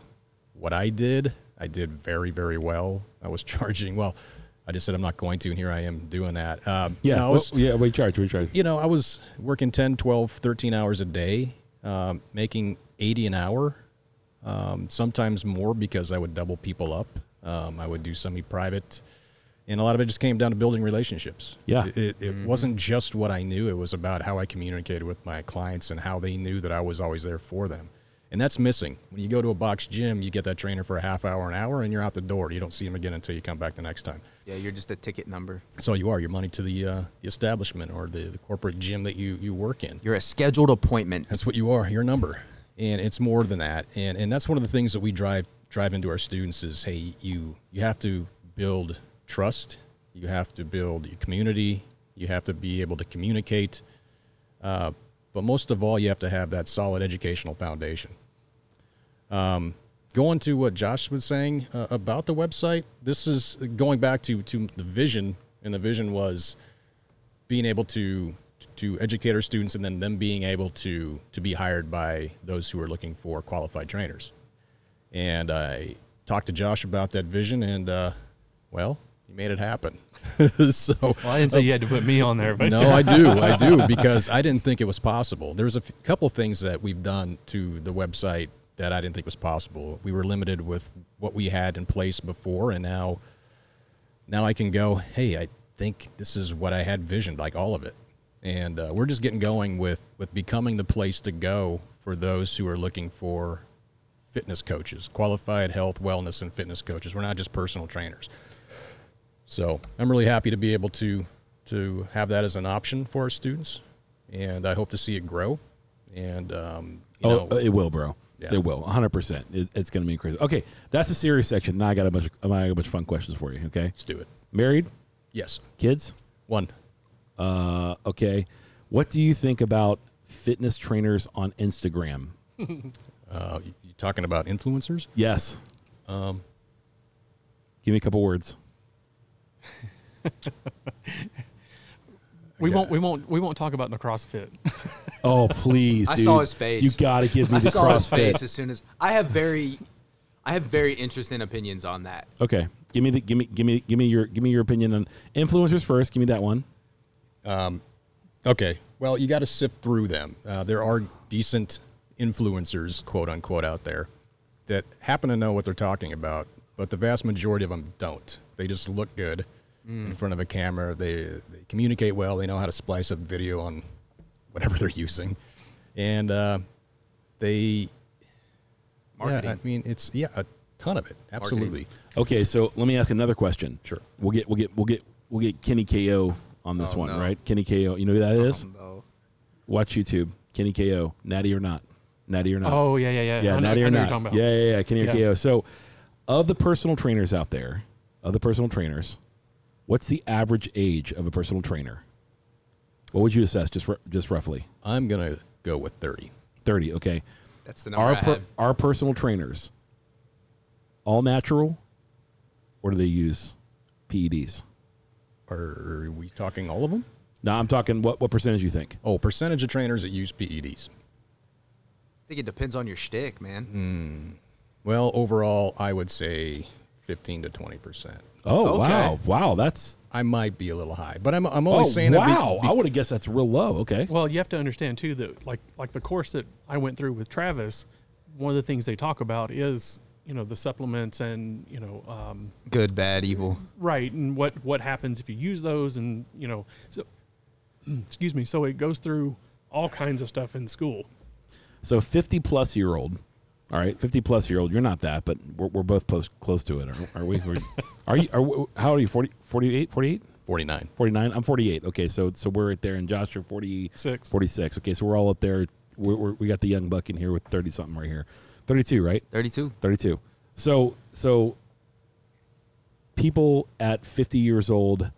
Speaker 3: what I did. I did very, very well. I was charging, well, I just said I'm not going to, and here I am doing that. Um,
Speaker 1: Yeah,
Speaker 3: no, I
Speaker 1: well, yeah. We charge. We charge.
Speaker 3: you know, I was working 10, 12, 13 hours a day, um, making 80 an hour, um, sometimes more because I would double people up. Um, I would do semi private. And a lot of it just came down to building relationships.
Speaker 1: Yeah.
Speaker 3: It, it, it wasn't just what I knew, it was about how I communicated with my clients and how they knew that I was always there for them. And that's missing. When you go to a box gym, you get that trainer for a half hour, an hour, and you're out the door. You don't see him again until you come back the next time.
Speaker 2: Yeah, you're just a ticket number.
Speaker 3: So you are. Your money to the, uh, the establishment or the, the corporate gym that you, you work in.
Speaker 2: You're a scheduled appointment.
Speaker 3: That's what you are, your number. And it's more than that. And and that's one of the things that we drive drive into our students is hey, you you have to build trust, you have to build your community, you have to be able to communicate. Uh, but most of all, you have to have that solid educational foundation. Um, going to what Josh was saying uh, about the website, this is going back to to the vision, and the vision was being able to to educate our students and then them being able to to be hired by those who are looking for qualified trainers. And I talked to Josh about that vision, and uh, well, he made it happen. so
Speaker 4: Well, I didn't say you had to put me on there, but
Speaker 3: no, I do, I do, because I didn't think it was possible. There's a f- couple things that we've done to the website that I didn't think was possible. We were limited with what we had in place before, and now, now I can go. Hey, I think this is what I had visioned, like all of it, and uh, we're just getting going with with becoming the place to go for those who are looking for fitness coaches, qualified health, wellness, and fitness coaches. We're not just personal trainers. So I'm really happy to be able to to have that as an option for our students, and I hope to see it grow. And um, you
Speaker 1: Oh,
Speaker 3: know,
Speaker 1: it will, bro.
Speaker 3: Yeah.
Speaker 1: It will, 100. percent It's going to be crazy. Okay, that's the serious section. Now I got a bunch. Of, I got a bunch of fun questions for you. Okay,
Speaker 3: let's do it.
Speaker 1: married,
Speaker 3: Yes,
Speaker 1: kids.
Speaker 3: one.
Speaker 1: Uh, okay, what do you think about fitness trainers on Instagram?
Speaker 3: Uh, you talking about influencers?
Speaker 1: Yes.
Speaker 3: Um,
Speaker 1: Give me a couple words.
Speaker 4: We won't we won't we won't talk about the CrossFit.
Speaker 1: Oh please,
Speaker 2: I saw his face.
Speaker 1: You got to give me
Speaker 2: I
Speaker 1: the
Speaker 2: saw his
Speaker 1: CrossFit.
Speaker 2: face as soon as I have very, I have very interesting opinions on that.
Speaker 1: Okay, give me the give me give me give me your give me your opinion on influencers first. Give me that one.
Speaker 3: Um, okay. Well, you got to sift through them. Uh, there are decent influencers, quote unquote, out there that happen to know what they're talking about, but the vast majority of them don't. They just look good in front of a camera. They, they communicate well. They know how to splice up video on whatever they're using, and uh, they
Speaker 2: Marketing.
Speaker 3: Yeah, I mean, it's yeah. a ton of it. Absolutely.
Speaker 1: Okay, so let me ask another question.
Speaker 3: Sure.
Speaker 1: We'll get we'll get we'll get we'll get Kenny KO on this
Speaker 2: Oh,
Speaker 1: one,
Speaker 2: no.
Speaker 1: right? Kenny KO. You know who that is?
Speaker 2: No.
Speaker 1: Watch YouTube. Kenny KO. Natty or not? Natty or not?
Speaker 4: Oh yeah, yeah, yeah.
Speaker 1: yeah,
Speaker 4: I know,
Speaker 1: natty
Speaker 4: I
Speaker 1: or
Speaker 4: know
Speaker 1: not?
Speaker 4: You're talking about.
Speaker 1: Yeah, yeah, yeah. Kenny or
Speaker 4: Yeah.
Speaker 1: KO. So, of the personal trainers out there, of the personal trainers, what's the average age of a personal trainer? What would you assess, just just roughly?
Speaker 3: I'm gonna go with 30.
Speaker 1: Thirty. Okay.
Speaker 2: That's the number
Speaker 1: Our
Speaker 2: I
Speaker 1: per,
Speaker 2: had.
Speaker 1: our personal trainers, all natural, or do they use PEDs?
Speaker 3: Are we talking all of them?
Speaker 1: No, I'm talking. What what percentage you think?
Speaker 3: Oh, percentage of trainers that use PEDs.
Speaker 2: I think it depends on your shtick, man. Hmm.
Speaker 3: Well, overall, I would say 15 to 20 percent.
Speaker 1: Oh
Speaker 2: Okay.
Speaker 1: wow, wow, that's
Speaker 3: I might be a little high, but I'm, I'm only
Speaker 1: oh
Speaker 3: saying that. be-
Speaker 1: wow. I would have guessed that's real low. Okay.
Speaker 4: Well, you have to understand too that like like the course that I went through with Travis, one of the things they talk about is you know the supplements and you know um,
Speaker 2: Good, bad, evil.
Speaker 4: right and what what happens if you use those and you know so excuse me so it goes through all kinds of stuff in school
Speaker 1: So 50 plus year old. All right, 50 plus year old. You're not that, but we're, we're both close close to it. Are, are we? We're- are you? Are, we- how old are you? 40, 48, 48,
Speaker 3: 49.
Speaker 1: 49? I'm 48. Okay, so so we're right there, and Josh, you're 40,
Speaker 4: Six.
Speaker 1: 46. Okay, so we're all up there. We're, we're, we got the young buck in here with 30 something right here. 32, right?
Speaker 2: 32.
Speaker 1: 32. So so people at 50 years old,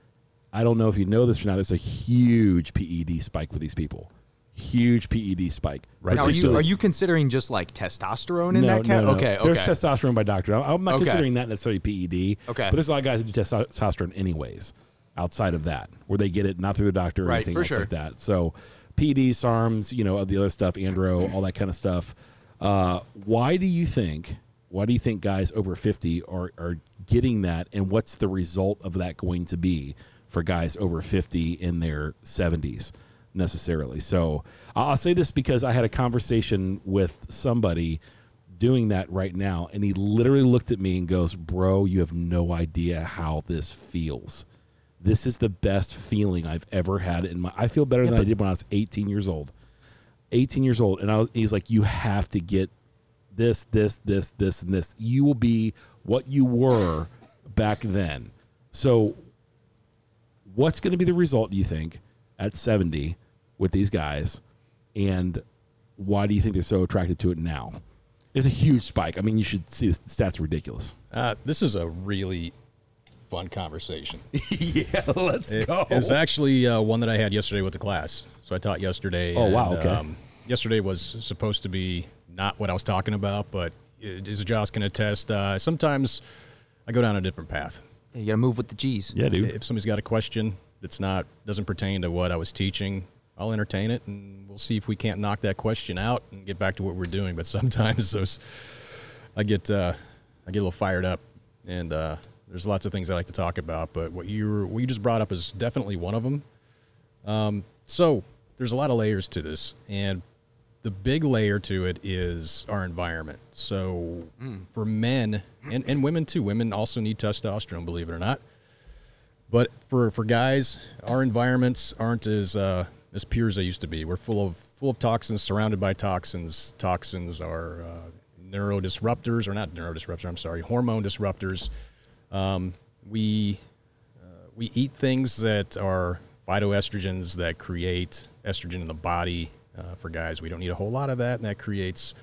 Speaker 1: I don't know if you know this or not. There's a huge PED spike with these people. Huge PED spike.
Speaker 3: Right.
Speaker 2: Now, are you are you considering just like testosterone in that cat? Okay, okay.
Speaker 1: There's testosterone by doctor. I'm not
Speaker 2: Okay.
Speaker 1: considering that necessarily PED.
Speaker 2: Okay.
Speaker 1: But there's a lot of guys that do testosterone anyways, outside of that, where they get it not through the doctor or
Speaker 2: Right,
Speaker 1: anything else
Speaker 2: sure.
Speaker 1: like that. So PED, SARMs, you know, the other stuff, andro, all that kind of stuff. Uh, why do you think? Why do you think guys over 50 are are getting that, and what's the result of that going to be for guys over 50 in their 70s? Necessarily. So I'll say this because I had a conversation with somebody doing that right now, and he literally looked at me and goes, Bro, you have no idea how this feels. This is the best feeling I've ever had in my I feel better than I did when I was 18 years old. 18 years old. And I was, he's like, You have to get this, this, this, this, and this. You will be what you were back then. So what's going to be the result do you think at 70 with these guys and why do you think they're so attracted to it now it's a huge spike i mean you should see the stats are ridiculous
Speaker 3: Uh, this is a really fun conversation.
Speaker 1: yeah let's
Speaker 3: It- It's actually uh, one that I had yesterday with the class. So I taught yesterday.
Speaker 1: Oh, wow,
Speaker 3: and,
Speaker 1: okay.
Speaker 3: yesterday was supposed to be not what I was talking about, but it- as Josh can attest, uh, sometimes I go down a different path.
Speaker 2: You gotta move with the G's.
Speaker 1: yeah dude
Speaker 3: If somebody's got a question that's not doesn't pertain to what I was teaching, I'll entertain it, and we'll see if we can't knock that question out and get back to what we're doing. But sometimes those, I get uh, I get a little fired up, and uh, there's lots of things I like to talk about. But what you what you just brought up is definitely one of them. Um, so there's a lot of layers to this, and the big layer to it is our environment. So for men and, and women too, women also need testosterone, believe it or not. But for, for guys, our environments aren't as uh, as pure as they used to be. We're full of full of toxins, surrounded by toxins. Toxins are uh, neurodisruptors, or not neurodisruptors. I'm sorry, hormone disruptors. Um, we uh, we eat things that are phytoestrogens that create estrogen in the body. Uh, for guys, we don't need a whole lot of that, and that creates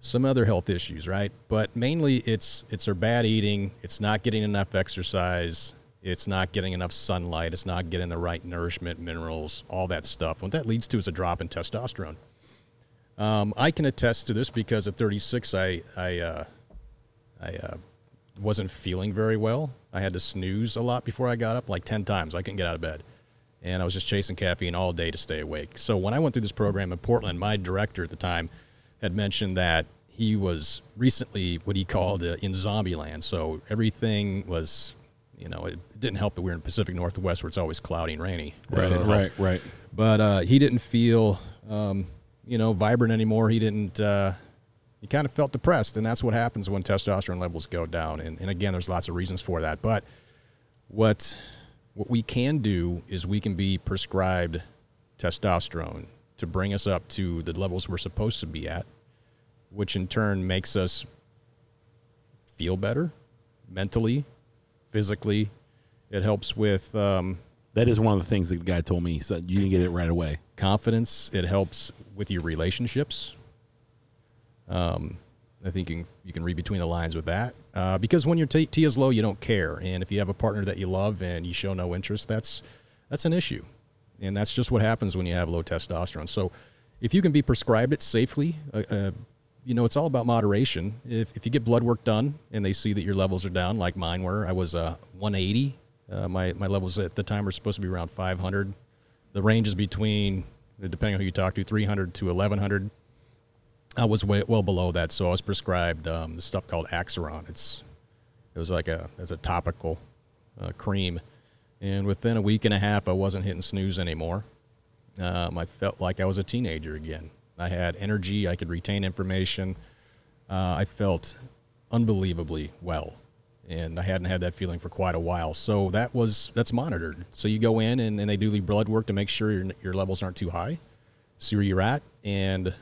Speaker 3: some other health issues, right? But mainly it's it's our bad eating, it's not getting enough exercise, it's not getting enough sunlight, it's not getting the right nourishment, minerals, all that stuff. What that leads to is a drop in testosterone. Um, I can attest to this because at 36, I I uh, I uh, wasn't feeling very well. I had to snooze a lot before I got up, like 10 times. I couldn't get out of bed. And I was just chasing caffeine all day to stay awake. So when I went through this program in Portland, my director at the time had mentioned that he was recently what he called uh, in zombie land. So everything was, you know, it didn't help that we were in Pacific Northwest where it's always cloudy and rainy.
Speaker 1: Right
Speaker 3: didn't
Speaker 1: right right
Speaker 3: But uh, he didn't feel, um, you know, vibrant anymore. He didn't. Uh, he kind of felt depressed, and that's what happens when testosterone levels go down. And, and again, there's lots of reasons for that. But what what we can do is we can be prescribed testosterone to bring us up to the levels we're supposed to be at, which in turn makes us feel better mentally, physically. It helps with um,
Speaker 1: That is one of the things that the guy told me. So you didn't get it right away.
Speaker 3: confidence. It helps with your relationships. Um, I think you can, you can read between the lines with that. Uh, because when your T, T is low, you don't care, and if you have a partner that you love and you show no interest, that's that's an issue, and that's just what happens when you have low testosterone. So, if you can be prescribed it safely, uh, uh, you know it's all about moderation. If if you get blood work done and they see that your levels are down, like mine were, I was uh, 180. Uh, my my levels at the time were supposed to be around 500. The range is between, depending on who you talk to, 300 to 1100. I was way, well below that, so I was prescribed um, this stuff called Axiron. It's it was like a as a topical uh, cream, and within a week and a half, I wasn't hitting snooze anymore. Um, I felt like I was a teenager again. I had energy. I could retain information. Uh, I felt unbelievably well, and I hadn't had that feeling for quite a while. So that was that's monitored. So you go in and, and they do the blood work to make sure your your levels aren't too high, see where you're at, and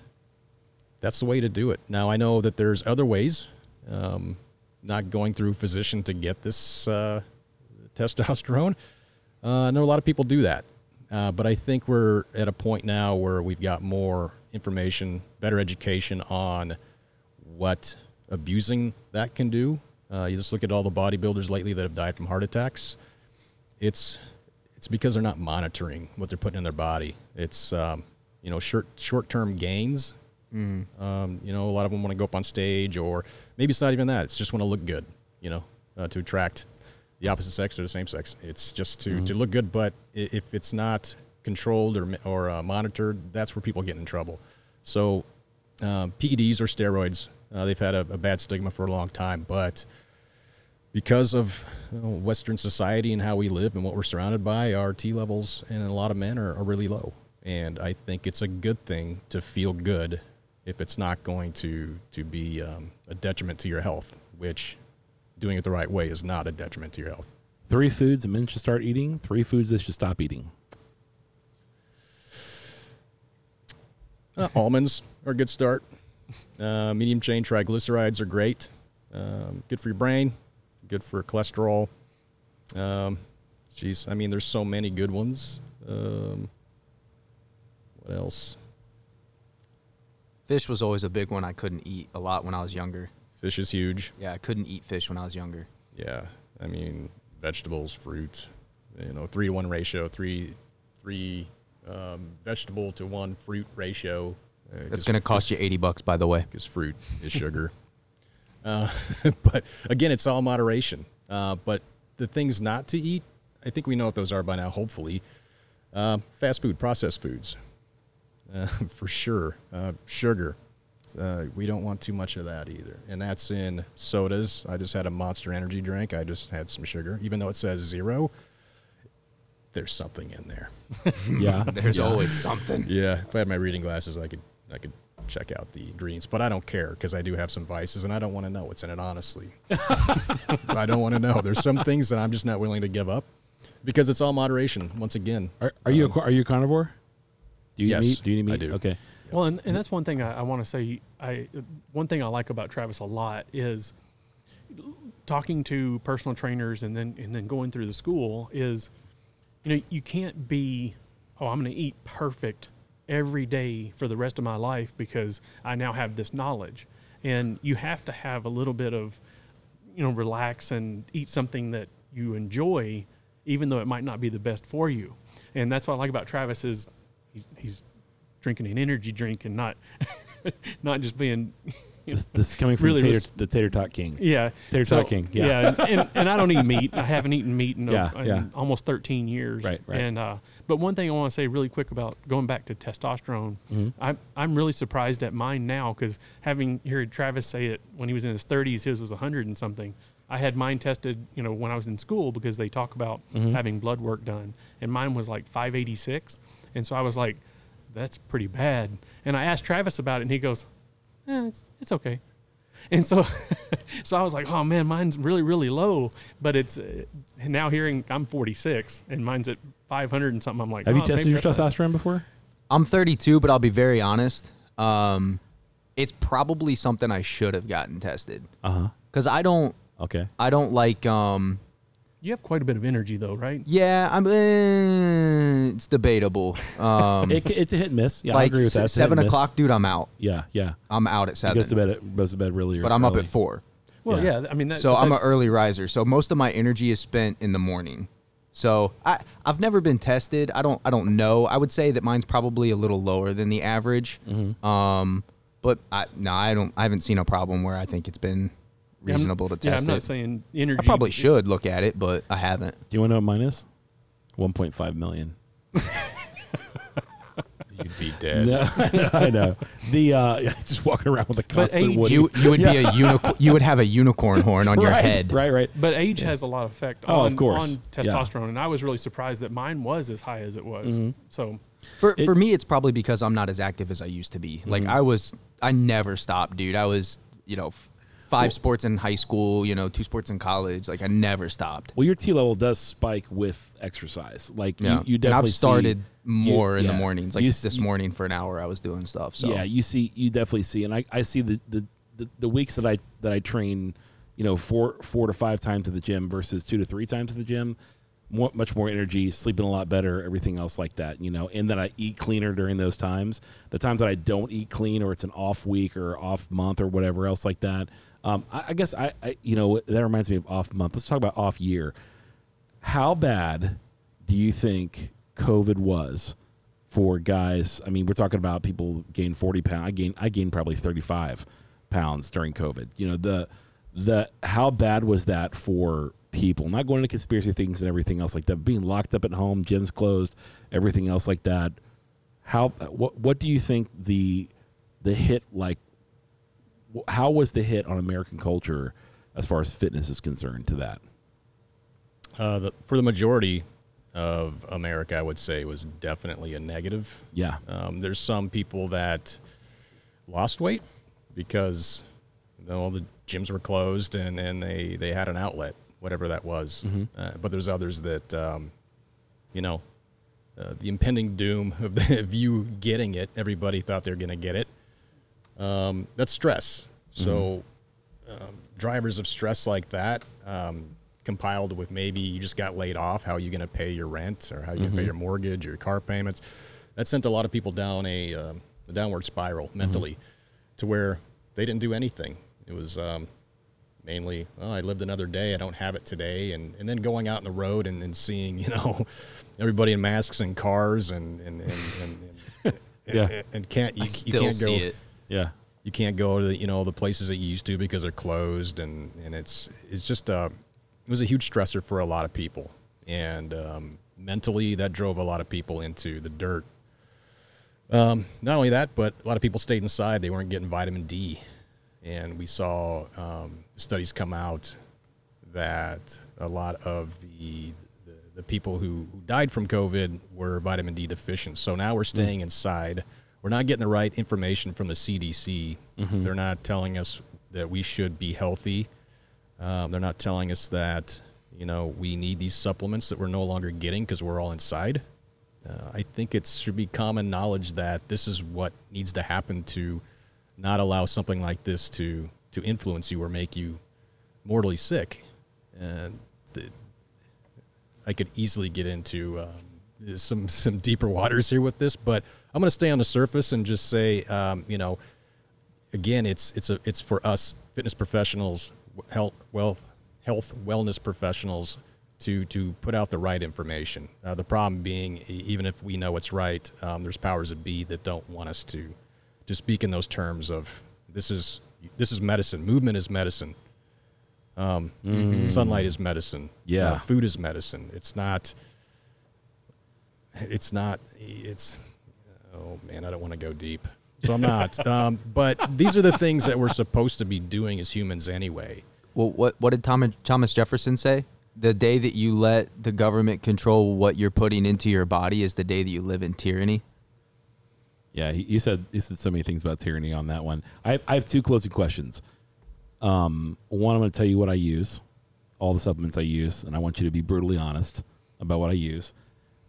Speaker 3: that's the way to do it. Now I know that there's other ways. Um, not going through physician to get this uh, testosterone. Uh, I know a lot of people do that, uh, but I think we're at a point now where we've got more information, better education on what abusing that can do. Uh, you just look at all the bodybuilders lately that have died from heart attacks. It's it's because they're not monitoring what they're putting in their body. It's um, you know short short term gains. Um, you know, a lot of them want to go up on stage, or maybe it's not even that. It's just want to look good. You know, uh, to attract the opposite sex or the same sex. It's just to, to look good. But if it's not controlled or or uh, monitored, that's where people get in trouble. So um, PEDs or steroids, uh, they've had a, a bad stigma for a long time, but because of you know, Western society and how we live and what we're surrounded by, our T levels in a lot of men are, are really low. And I think it's a good thing to feel good if it's not going to to be um, a detriment to your health, which doing it the right way is not a detriment to your health.
Speaker 1: Three foods that men should start eating. Three foods they should stop eating.
Speaker 3: Uh, almonds are a good start. Uh, medium chain triglycerides are great. Um, good for your brain. Good for cholesterol. Um, geez, I mean, there's so many good ones. Um, what else?
Speaker 2: Fish was always a big one I couldn't eat a lot when I was younger.
Speaker 3: Fish is huge.
Speaker 2: Yeah, I couldn't eat fish when I was younger.
Speaker 3: Yeah, I mean, vegetables, fruit. You know, three to one ratio. Three, three um, vegetable to one fruit ratio. Uh,
Speaker 2: That's going to cost you 80 bucks, by the way.
Speaker 3: because fruit is sugar. uh, but again, it's all moderation. Uh, but the things not to eat, I think we know what those are by now, hopefully. Uh, fast food, processed foods, uh, for sure. Uh, sugar. Uh, we don't want too much of that either. And that's in sodas. I just had a monster energy drink. I just had some sugar. Even though it says zero, there's something in there.
Speaker 1: Yeah,
Speaker 2: There's
Speaker 1: Yeah.
Speaker 2: always something.
Speaker 3: Yeah, if I had my reading glasses, I could I could check out the greens, but I don't care because I do have some vices, and I don't want to know what's in it. Honestly, I don't want to know. There's some things that I'm just not willing to give up because it's all moderation. Once again,
Speaker 1: Are, are you a, um, are you a carnivore? Do you
Speaker 3: Yes,
Speaker 1: eat meat? Do you eat meat?
Speaker 3: I do.
Speaker 1: Okay.
Speaker 4: Well, and, and that's one thing I, I want to say. I one thing I like about Travis a lot is talking to personal trainers and then and then going through the school is, you know, you can't be, oh, I'm going to eat perfect every day for the rest of my life because I now have this knowledge, and you have to have a little bit of, you know, relax and eat something that you enjoy, even though it might not be the best for you, and that's what I like about Travis is, he, he's drinking an energy drink and not not just being
Speaker 1: This, this is coming from
Speaker 4: Really
Speaker 1: tater,
Speaker 4: was-
Speaker 1: the Tater Tot King.
Speaker 4: yeah
Speaker 1: Tater
Speaker 4: so,
Speaker 1: Tot King. Yeah.
Speaker 4: and, and, and I don't eat meat. I haven't eaten meat in, a- in
Speaker 1: yeah.
Speaker 4: almost 13 years.
Speaker 1: Right, right.
Speaker 4: And uh, but one thing I want to say really quick about going back to testosterone,
Speaker 1: Mm-hmm.
Speaker 4: I'm I'm really surprised at mine now because having heard Travis say it when he was in his 30s, his was 100 and something. I had mine tested, you know, when I was in school because they talk about
Speaker 1: Mm-hmm.
Speaker 4: having blood work done, and mine was like 586, and so I was like, that's pretty bad. And I asked Travis about it, and he goes, eh, it's it's okay. And so, so I was like, oh man, mine's really, really low. But it's uh, now hearing I'm 46 and mine's at 500 and something. I'm like,
Speaker 1: Have you
Speaker 4: oh,
Speaker 1: tested
Speaker 4: maybe
Speaker 1: your
Speaker 4: that's not-
Speaker 1: testosterone before?
Speaker 2: I'm 32, but I'll be very honest. Um, it's probably something I should have gotten tested.
Speaker 1: Uh huh.
Speaker 2: because I don't
Speaker 1: Okay.
Speaker 2: I don't like um
Speaker 4: You have quite a bit of energy, though, right?
Speaker 2: yeah I'm eh, it's debatable um
Speaker 1: It, it's a hit and miss. Yeah, I
Speaker 2: like
Speaker 1: agree with that. It's a hit
Speaker 2: seven
Speaker 1: and miss.
Speaker 2: o'clock dude I'm out
Speaker 1: Yeah, yeah.
Speaker 2: I'm out at
Speaker 1: He
Speaker 2: seven
Speaker 1: goes to bed. At, goes to bed really.
Speaker 2: but I'm up at four
Speaker 4: Well,
Speaker 1: Yeah.
Speaker 4: yeah. I mean, that,
Speaker 2: so I'm an early riser so most of my energy is spent in the morning so I I've never been tested I don't I don't know I would say that mine's probably a little lower than the average
Speaker 1: Mm-hmm.
Speaker 2: um but I no I don't I haven't seen a problem where I think it's been
Speaker 4: Yeah, I'm-
Speaker 2: reasonable to
Speaker 4: Yeah,
Speaker 2: test
Speaker 4: I'm not
Speaker 2: it
Speaker 4: saying energy.
Speaker 2: I probably should look at it but I haven't
Speaker 1: Do you want to know what mine is? One point five million.
Speaker 3: You'd be dead.
Speaker 1: No, I know. I know. The uh, just walking around with a constant
Speaker 4: age-
Speaker 1: Woody.
Speaker 2: you you would be a unicorn you would have a unicorn horn on your
Speaker 1: right,
Speaker 2: head
Speaker 1: Right, right.
Speaker 4: But age has a lot of effect
Speaker 1: Oh,
Speaker 4: on,
Speaker 1: of course.
Speaker 4: on
Speaker 1: Yeah.
Speaker 4: testosterone, and I was really surprised that mine was as high as it was.
Speaker 1: Mm-hmm.
Speaker 4: So
Speaker 2: For
Speaker 1: It-
Speaker 2: for me, it's probably because I'm not as active as I used to be. Like
Speaker 1: Mm-hmm.
Speaker 2: I was, I never stopped, dude. I was, you know, five sports in high school, you know, two sports in college. Like I never stopped.
Speaker 1: Well, your T level does spike with exercise. Like
Speaker 2: Yeah,
Speaker 1: you, you
Speaker 2: And
Speaker 1: definitely
Speaker 2: I've started
Speaker 1: see,
Speaker 2: more
Speaker 1: you-
Speaker 2: in the mornings. Like
Speaker 1: You
Speaker 2: this morning for an hour, I was doing stuff. So
Speaker 1: Yeah, you see, you definitely see, and I, I see the, the, the, the weeks that I that I train, you know, four four to five times to the gym versus two to three times to the gym, more, much more energy, sleeping a lot better, everything else like that, you know, and then I eat cleaner during those times. The times that I don't eat clean, or it's an off week or off month or whatever else like that. Um, I, I guess I, I, you know, that reminds me of off month. Let's talk about off year. How bad do you think COVID was? for guys. I mean, we're talking about people gain 40 pounds. I gained I gained probably 35 pounds during COVID. You know, the the how bad was that for people? Not going into conspiracy things and everything else like that. Being locked up at home, gyms closed, everything else like that. How what what do you think the the hit like how was the hit on American culture as far as fitness is concerned to that?
Speaker 3: Uh, the, for the majority of America, I would say was definitely a negative.
Speaker 1: Yeah.
Speaker 3: Um, there's some people that lost weight because you know, the gyms were closed and, and they, they had an outlet, whatever that was. Uh, but there's others that, um, you know, uh, the impending doom of, the, of you getting it, everybody thought they were going to get it. Um, that's stress. So um, drivers of stress like that, um, compiled with maybe you just got laid off, how are you going to pay your rent or how are you going to pay your mortgage or your car payments? That sent a lot of people down a, um, a downward spiral mentally to where they didn't do anything. It was um, mainly, well, I lived another day, I don't have it today. And, and then going out on the road and, and seeing, you know, everybody in masks and cars and, and, and, and, and,
Speaker 1: Yeah.
Speaker 3: and can't, you,
Speaker 2: I
Speaker 3: you
Speaker 2: still
Speaker 3: can't
Speaker 2: see
Speaker 3: go
Speaker 2: it.
Speaker 1: Yeah.
Speaker 3: you can't go to the, you know the places that you used to because they're closed and and it's it's just uh it was a huge stressor for a lot of people. And um, mentally that drove a lot of people into the dirt. Um, not only that but a lot of people stayed inside. They weren't getting vitamin d. And we saw um, studies come out that a lot of the the, the people who, who died from covid were vitamin d deficient. So now we're staying inside we're not getting the right information from the cdc they're not telling us that we should be healthy. Um, they're not telling us that you know we need these supplements that we're no longer getting because we're all inside. Uh, I think it should be common knowledge that this is what needs to happen to not allow something like this to to influence you or make you mortally sick. And the, I could easily get into um, some some deeper waters here with this, but I'm going to stay on the surface and just say, um, you know, again, it's it's a it's for us fitness professionals, health well health wellness professionals to to put out the right information. Uh, the problem being, even if we know it's right, um, there's powers that be that don't want us to to speak in those terms of this is this is medicine. Movement is medicine. Um, Sunlight is medicine.
Speaker 1: Yeah.
Speaker 3: Uh, food is medicine. It's not. It's not. It's. Oh man, I don't want to go deep. So I'm not. um, but these are the things that we're supposed to be doing as humans anyway.
Speaker 2: Well, what what did Thomas Thomas Jefferson say? The day that you let the government control what you're putting into your body is the day that you live in tyranny.
Speaker 1: Yeah, he, he said he said so many things about tyranny on that one. I I have two closing questions. Um, one, I'm going to tell you what I use, all the supplements I use, and I want you to be brutally honest about what I use.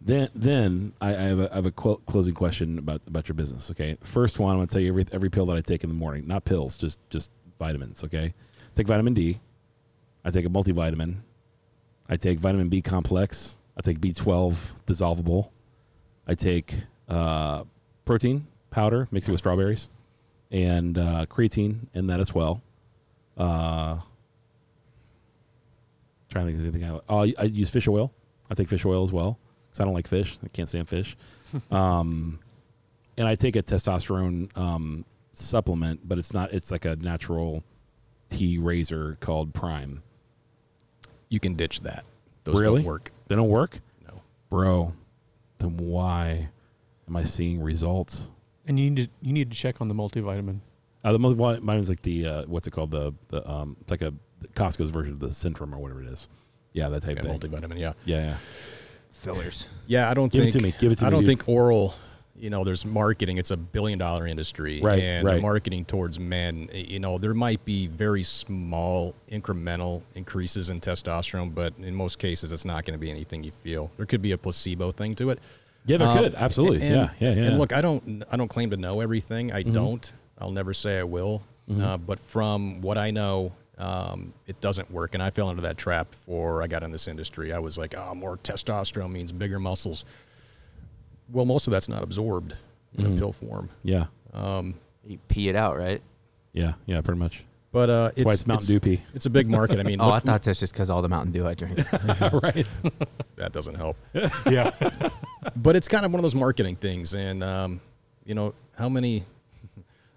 Speaker 1: Then, then I, I have a, I have a qu- closing question about about your business. Okay, first one, I'm to tell you every every pill that I take in the morning, not pills, just just vitamins. Okay, I take vitamin D. I take a multivitamin. I take vitamin B complex. I take B12 dissolvable. I take uh, protein powder, mix it with strawberries, and uh, creatine in that as well. Uh, trying to think of anything. I, oh, I use fish oil. I take fish oil as well because I don't like fish. I can't stand fish. um, and I take a testosterone um, supplement, but it's not. It's like a natural T razor called Prime.
Speaker 3: You can ditch that. Those
Speaker 1: Really?
Speaker 3: don't work.
Speaker 1: They don't work,
Speaker 3: No.
Speaker 1: bro. Then why am I seeing results?
Speaker 4: And you need to you need to check on the multivitamin.
Speaker 1: Uh, the multivitamin is like the uh, what's it called? The the um, it's like a Costco's version of the Centrum or whatever it is. Yeah, that type
Speaker 3: Yeah,
Speaker 1: thing.
Speaker 3: multivitamin. Yeah.
Speaker 1: yeah, yeah.
Speaker 2: Fillers.
Speaker 3: Yeah, I don't
Speaker 1: Give it
Speaker 3: think.
Speaker 1: to me. Give it to me, I
Speaker 3: don't
Speaker 1: dude.
Speaker 3: think oral. You know, there's marketing. It's a billion dollar industry,
Speaker 1: Right,
Speaker 3: And
Speaker 1: right.
Speaker 3: marketing towards men. You know, there might be very small incremental increases in testosterone, but in most cases, it's not going to be anything you feel. There could be a placebo thing to it.
Speaker 1: Yeah, there
Speaker 3: Um,
Speaker 1: could absolutely.
Speaker 3: and-
Speaker 1: yeah, yeah, yeah.
Speaker 3: And look, I don't, I don't claim to know everything. I don't. I'll never say I will. Uh, but from what I know, um, it doesn't work. And I fell into that trap before I got in this industry. I was like, oh, more testosterone means bigger muscles. Well, most of that's not absorbed in a pill form.
Speaker 1: yeah,
Speaker 2: You pee it out, right?
Speaker 1: yeah, yeah. Pretty much.
Speaker 3: But uh,
Speaker 1: That's why it's Mountain Dew pee.
Speaker 3: It's a big market. I mean,
Speaker 2: Oh, I thought that's just because all the Mountain Dew I drink.
Speaker 1: right.
Speaker 3: that doesn't help.
Speaker 4: Yeah.
Speaker 3: but it's kind of one of those marketing things and um, you know how many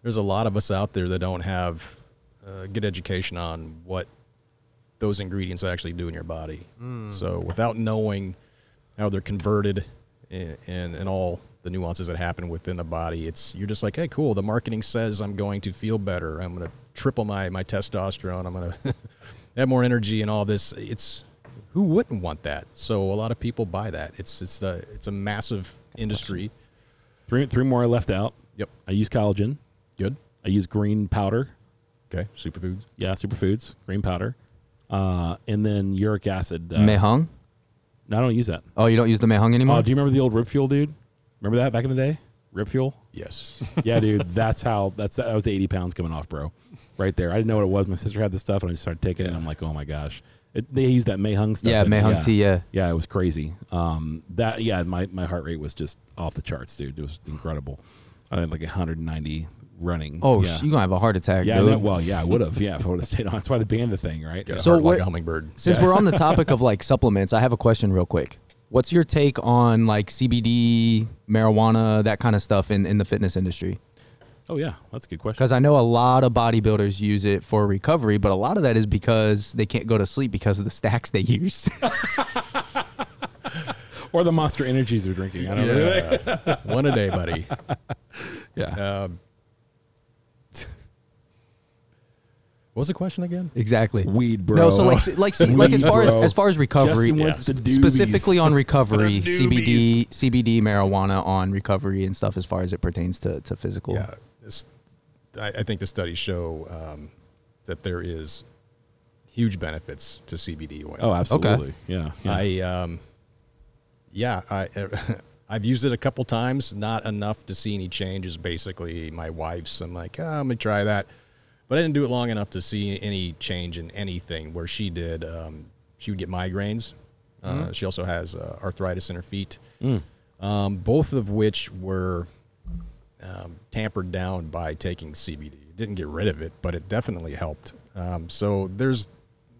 Speaker 3: there's a lot of us out there that don't have uh, good education on what those ingredients actually do in your body so without knowing how they're converted and, and and all the nuances that happen within the body it's you're just like hey cool the marketing says i'm going to feel better i'm going to triple my my testosterone i'm going to have more energy and all this it's who wouldn't want that? So a lot of people buy that. It's it's a it's a massive industry.
Speaker 1: Three three more I left out.
Speaker 3: Yep.
Speaker 1: I use collagen.
Speaker 3: Good.
Speaker 1: I use green powder.
Speaker 3: Okay. Superfoods.
Speaker 1: Yeah, superfoods, green powder, uh, and then uric acid. Uh,
Speaker 2: Ma Huang?
Speaker 1: No, I don't use that.
Speaker 2: Oh, you don't use the Ma Huang anymore?
Speaker 1: Oh, do you remember the old Rip Fuel, dude? Remember that back in the day? Rip Fuel.
Speaker 3: Yes.
Speaker 1: Yeah, dude. That's how. That's that was the eighty pounds coming off, bro. Right there. I didn't know what it was. My sister had this stuff, and I just started taking it. and I'm like, oh my gosh. It, they use that Ma Huang stuff.
Speaker 2: yeah,
Speaker 1: in-
Speaker 2: Ma Huang
Speaker 1: yeah.
Speaker 2: tea, yeah.
Speaker 1: Yeah, it was crazy. Um, that yeah, my, my heart rate was just off the charts, dude. It was incredible. I had like 190 running.
Speaker 2: Oh,
Speaker 1: yeah.
Speaker 2: sh- you going to have a heart attack,
Speaker 1: yeah.
Speaker 2: dude.
Speaker 1: no, well, yeah, I would have. Yeah, if I would have stayed on. That's why they banned the thing, right?
Speaker 3: Get a
Speaker 2: So
Speaker 3: heart like
Speaker 2: what-
Speaker 3: a hummingbird.
Speaker 2: Since we're on the topic of like supplements, I have a question real quick. What's your take on like CBD, marijuana, that kind of stuff in, in the fitness industry?
Speaker 1: Oh yeah, that's a good question.
Speaker 2: Because I know a lot of bodybuilders use it for recovery, but a lot of that is because they can't go to sleep because of the stacks they use.
Speaker 1: Or the Monster Energies they're drinking. I don't know.
Speaker 3: One a day, buddy.
Speaker 1: Yeah.
Speaker 3: Um, what was the question again?
Speaker 2: exactly.
Speaker 1: Weed, bro.
Speaker 2: No, so like like like as far as
Speaker 1: bro.
Speaker 2: as far as recovery,
Speaker 1: Justin wants the doobies.
Speaker 2: specifically on recovery,
Speaker 1: The
Speaker 2: CBD CBD marijuana on recovery and stuff as far as it pertains to to physical.
Speaker 3: Yeah. This, I, I think the studies show um, that there is huge benefits to CBD oil.
Speaker 1: Oh, absolutely. Yeah. yeah.
Speaker 3: I um, yeah, I I've used it a couple times, not enough to see any changes. Basically, my wife's. I'm like, oh, I'm gonna try that, but I didn't do it long enough to see any change in anything. Where she did, um, she would get migraines. Uh, she also has uh, arthritis in her feet, um, both of which were um, tampered down by taking CBD. It didn't get rid of it, but it definitely helped. Um, so there's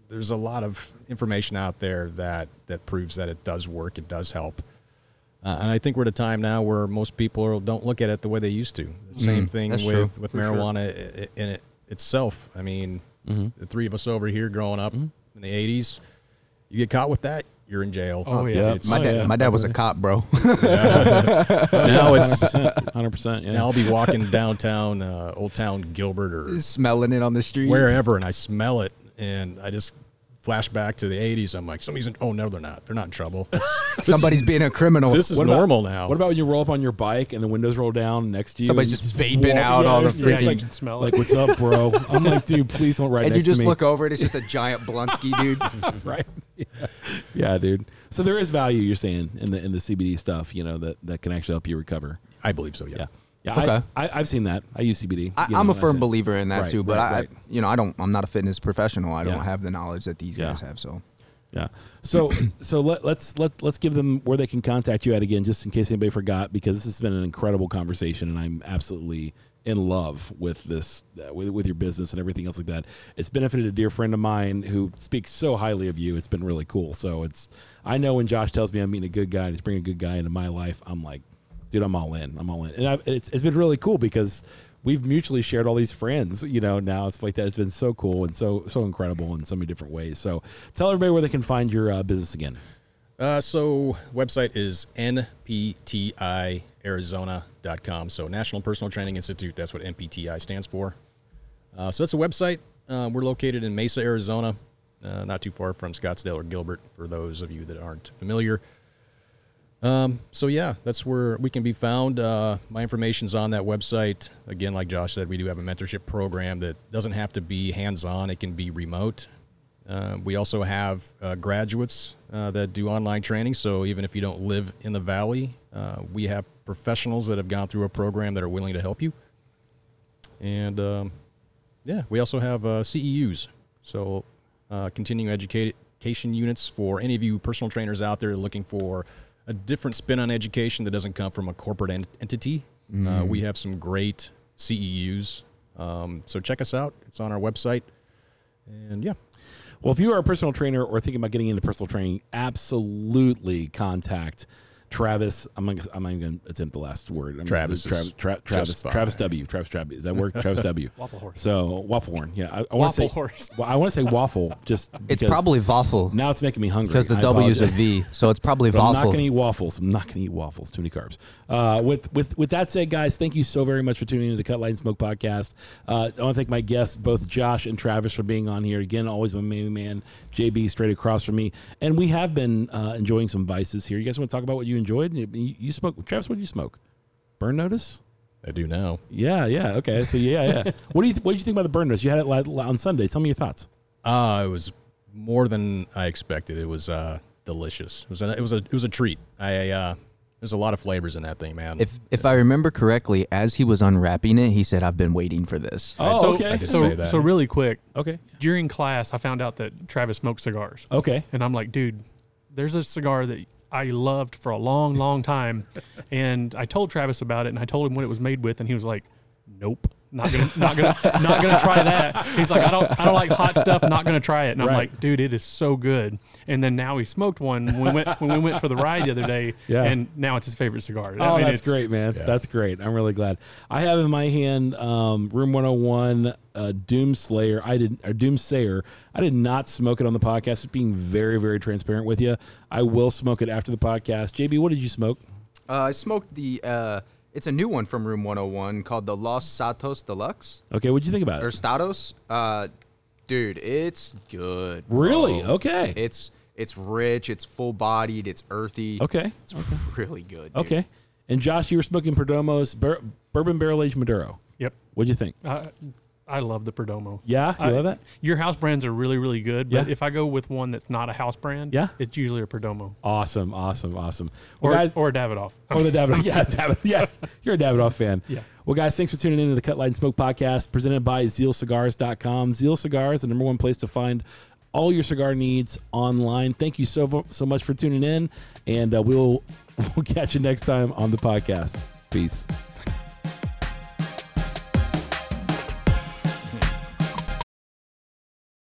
Speaker 3: there's a lot of information out there that that proves that it does work. It does help. Uh, and I think we're at a time now where most people are, don't look at it the way they used to. Same thing with
Speaker 2: true,
Speaker 3: with
Speaker 2: sure.
Speaker 3: marijuana i- in it itself. I mean, the three of us over here growing up in the '80s, you get caught with that, you're in jail.
Speaker 4: Oh, yeah.
Speaker 1: Yeah.
Speaker 3: It's-
Speaker 2: My
Speaker 1: Oh,
Speaker 2: dad,
Speaker 1: yeah.
Speaker 2: my dad was a cop, bro.
Speaker 3: now it's
Speaker 1: 100%. Yeah.
Speaker 3: now I'll be walking downtown, uh, Old Town Gilbert, or
Speaker 2: Smelling it on the street.
Speaker 3: wherever, and I smell it, and I just flash back to the '80s. I'm like, somebody's in. Oh no, they're not. They're not in trouble.
Speaker 2: Somebody's being a criminal.
Speaker 3: this is
Speaker 1: What about-
Speaker 3: normal now.
Speaker 1: What about when you roll up on your bike and the windows roll down next to you?
Speaker 2: Somebody's
Speaker 1: and
Speaker 2: just
Speaker 1: you
Speaker 2: vaping
Speaker 1: walk-
Speaker 2: out all the
Speaker 1: yeah,
Speaker 4: Yeah,
Speaker 1: it's
Speaker 4: you
Speaker 1: like,
Speaker 4: can smell
Speaker 1: like,
Speaker 4: it.
Speaker 1: what's up, bro? I'm like, dude, please don't ride
Speaker 2: and you
Speaker 1: next
Speaker 2: just
Speaker 1: to me.
Speaker 2: look over it, it's just a giant Bluntsky, dude.
Speaker 1: right? Yeah. yeah, dude. So there is value you're saying in the in the CBD stuff, you know, that that can actually help you recover.
Speaker 3: I believe so. Yeah.
Speaker 1: Yeah. Yeah,
Speaker 2: Okay.
Speaker 1: I, I, I've seen that. I use CBD.
Speaker 2: I, I'm a firm believer in that
Speaker 1: Right,
Speaker 2: too, but
Speaker 1: right,
Speaker 2: I,
Speaker 1: right.
Speaker 2: you know, I don't. I'm not a fitness professional. I don't
Speaker 1: Yeah.
Speaker 2: have the knowledge that these
Speaker 1: Yeah.
Speaker 2: guys have. So
Speaker 1: Yeah. So so let, let's let's let's give them where they can contact you at again, just in case anybody forgot, because this has been an incredible conversation, and I'm absolutely in love with this uh, with, with your business and everything else like that. It's benefited a dear friend of mine who speaks so highly of you. It's been really cool. So it's I know when Josh tells me I'm meeting a good guy and he's bringing a good guy into my life, I'm like, dude, I'm all in. I'm all in, and I, it's it's been really cool because. We've mutually shared all these friends, you know. Now it's like that. It's been so cool and so so incredible in so many different ways. So, tell everybody where they can find your uh, business again.
Speaker 3: Uh, so website is nptiarizona.com. So National Personal Training Institute. That's what NPTI stands for. Uh, so that's a website. Uh, we're located in Mesa, Arizona, uh, not too far from Scottsdale or Gilbert. For those of you that aren't familiar. Um, so yeah, that's where we can be found. Uh, my information's on that website. Again, like Josh said, we do have a mentorship program that doesn't have to be hands-on; it can be remote. Uh, we also have uh, graduates uh, that do online training. So even if you don't live in the valley, uh, we have professionals that have gone through a program that are willing to help you. And um, yeah, we also have uh, CEUs, so continuing education units for any of you personal trainers out there looking for a different spin on education that doesn't come from a corporate ent- entity. Uh, we have some great CEUs, um, so check us out. It's on our website, and yeah.
Speaker 1: Well, if you are a personal trainer or thinking about getting into personal training, absolutely contact Travis. I'm gonna, I'm not even going to attempt the last word. I'm
Speaker 3: Travis
Speaker 1: Travis,
Speaker 3: is
Speaker 1: Tra- Travis. Travis W. Travis W. Does that work? Travis W.
Speaker 4: Waffle horse.
Speaker 1: So waffle horn. Yeah, I, I want to say.
Speaker 4: horse.
Speaker 1: Well, I want to say waffle. Just
Speaker 2: it's probably waffle
Speaker 1: now it's making me hungry
Speaker 2: because the
Speaker 1: I
Speaker 2: W is a
Speaker 1: apologize.
Speaker 2: V, so it's probably
Speaker 1: But I'm not going to eat waffles. I'm not going to eat waffles. Too many carbs. Uh, with with with that said, guys, thank you so very much for tuning into the Cut Light and Smoke podcast. Uh, I want to thank my guests, both Josh and Travis, for being on here again. Always my main man, JB, straight across from me, and we have been uh, enjoying some vices here. You guys want to talk about what you enjoyed? You, you smoke, Travis. What did you smoke? Burn notice.
Speaker 3: I do now.
Speaker 1: Yeah, yeah. Okay, so yeah, yeah. what do you what did you think about the burn notice? You had it li- on Sunday. Tell me your thoughts.
Speaker 3: Uh, it was more than I expected. It was uh, delicious. It was a, it was a it was a treat. I uh, there's a lot of flavors in that thing, man.
Speaker 2: if if I remember correctly, as he was unwrapping it, he said, "I've been waiting for this."
Speaker 1: Oh,
Speaker 4: so,
Speaker 1: okay.
Speaker 3: I could
Speaker 4: So,
Speaker 3: say that.
Speaker 4: so really quick,
Speaker 1: Okay,
Speaker 4: during class, I found out that Travis smoked cigars,
Speaker 1: okay.
Speaker 4: and I'm like, dude, there's a cigar that I loved for a long, long time, and I told Travis about it, and I told him what it was made with, and he was like, nope. Not gonna, not gonna, not gonna try that. He's like, I don't, I don't like hot stuff. Not gonna try it. And I'm like, dude, it is so good. And then now he smoked one when we went, when we went for the ride the other day.
Speaker 1: Yeah.
Speaker 4: And now it's his favorite cigar.
Speaker 1: Oh,
Speaker 4: I mean,
Speaker 1: that's
Speaker 4: it's-
Speaker 1: great, man. That's great. I'm really glad. I have in my hand um, Room 101 uh, Doom Slayer. I did or Doom Sayer. I did not smoke it on the podcast. Just being very, very transparent with you. I will smoke it after the podcast. JB, what did you smoke?
Speaker 2: Uh, I smoked the. Uh, it's a new one from Room 101 called the Los Santos Deluxe
Speaker 1: Okay, what'd you think about
Speaker 2: or
Speaker 1: it?
Speaker 2: Stados. Uh, dude, it's good.
Speaker 1: Really? Okay.
Speaker 2: It's it's rich. It's full bodied. It's earthy.
Speaker 1: Okay.
Speaker 2: It's really good. dude.
Speaker 1: Okay. And Josh, you were smoking Perdomo's bur- bourbon barrel aged Maduro.
Speaker 4: Yep.
Speaker 1: What'd you think?
Speaker 4: I, I love the Perdomo.
Speaker 1: Yeah, you
Speaker 4: I-
Speaker 1: love it.
Speaker 4: Your house brands are really, really good, but
Speaker 1: Yeah.
Speaker 4: if I go with one that's not a house brand,
Speaker 1: Yeah.
Speaker 4: it's usually a Perdomo
Speaker 1: Awesome, awesome, awesome. Well,
Speaker 4: or
Speaker 1: guys,
Speaker 4: or a Davidoff.
Speaker 1: Or the Davidoff. Yeah, David, yeah. You're a Davidoff fan.
Speaker 4: Yeah.
Speaker 1: Well, guys, thanks for tuning in to the Cut Light and Smoke podcast presented by ZealCigars.com. Zeal Cigars, the number one place to find all your cigar needs online. Thank you so so much for tuning in, and uh, we'll we'll catch you next time on the podcast. Peace.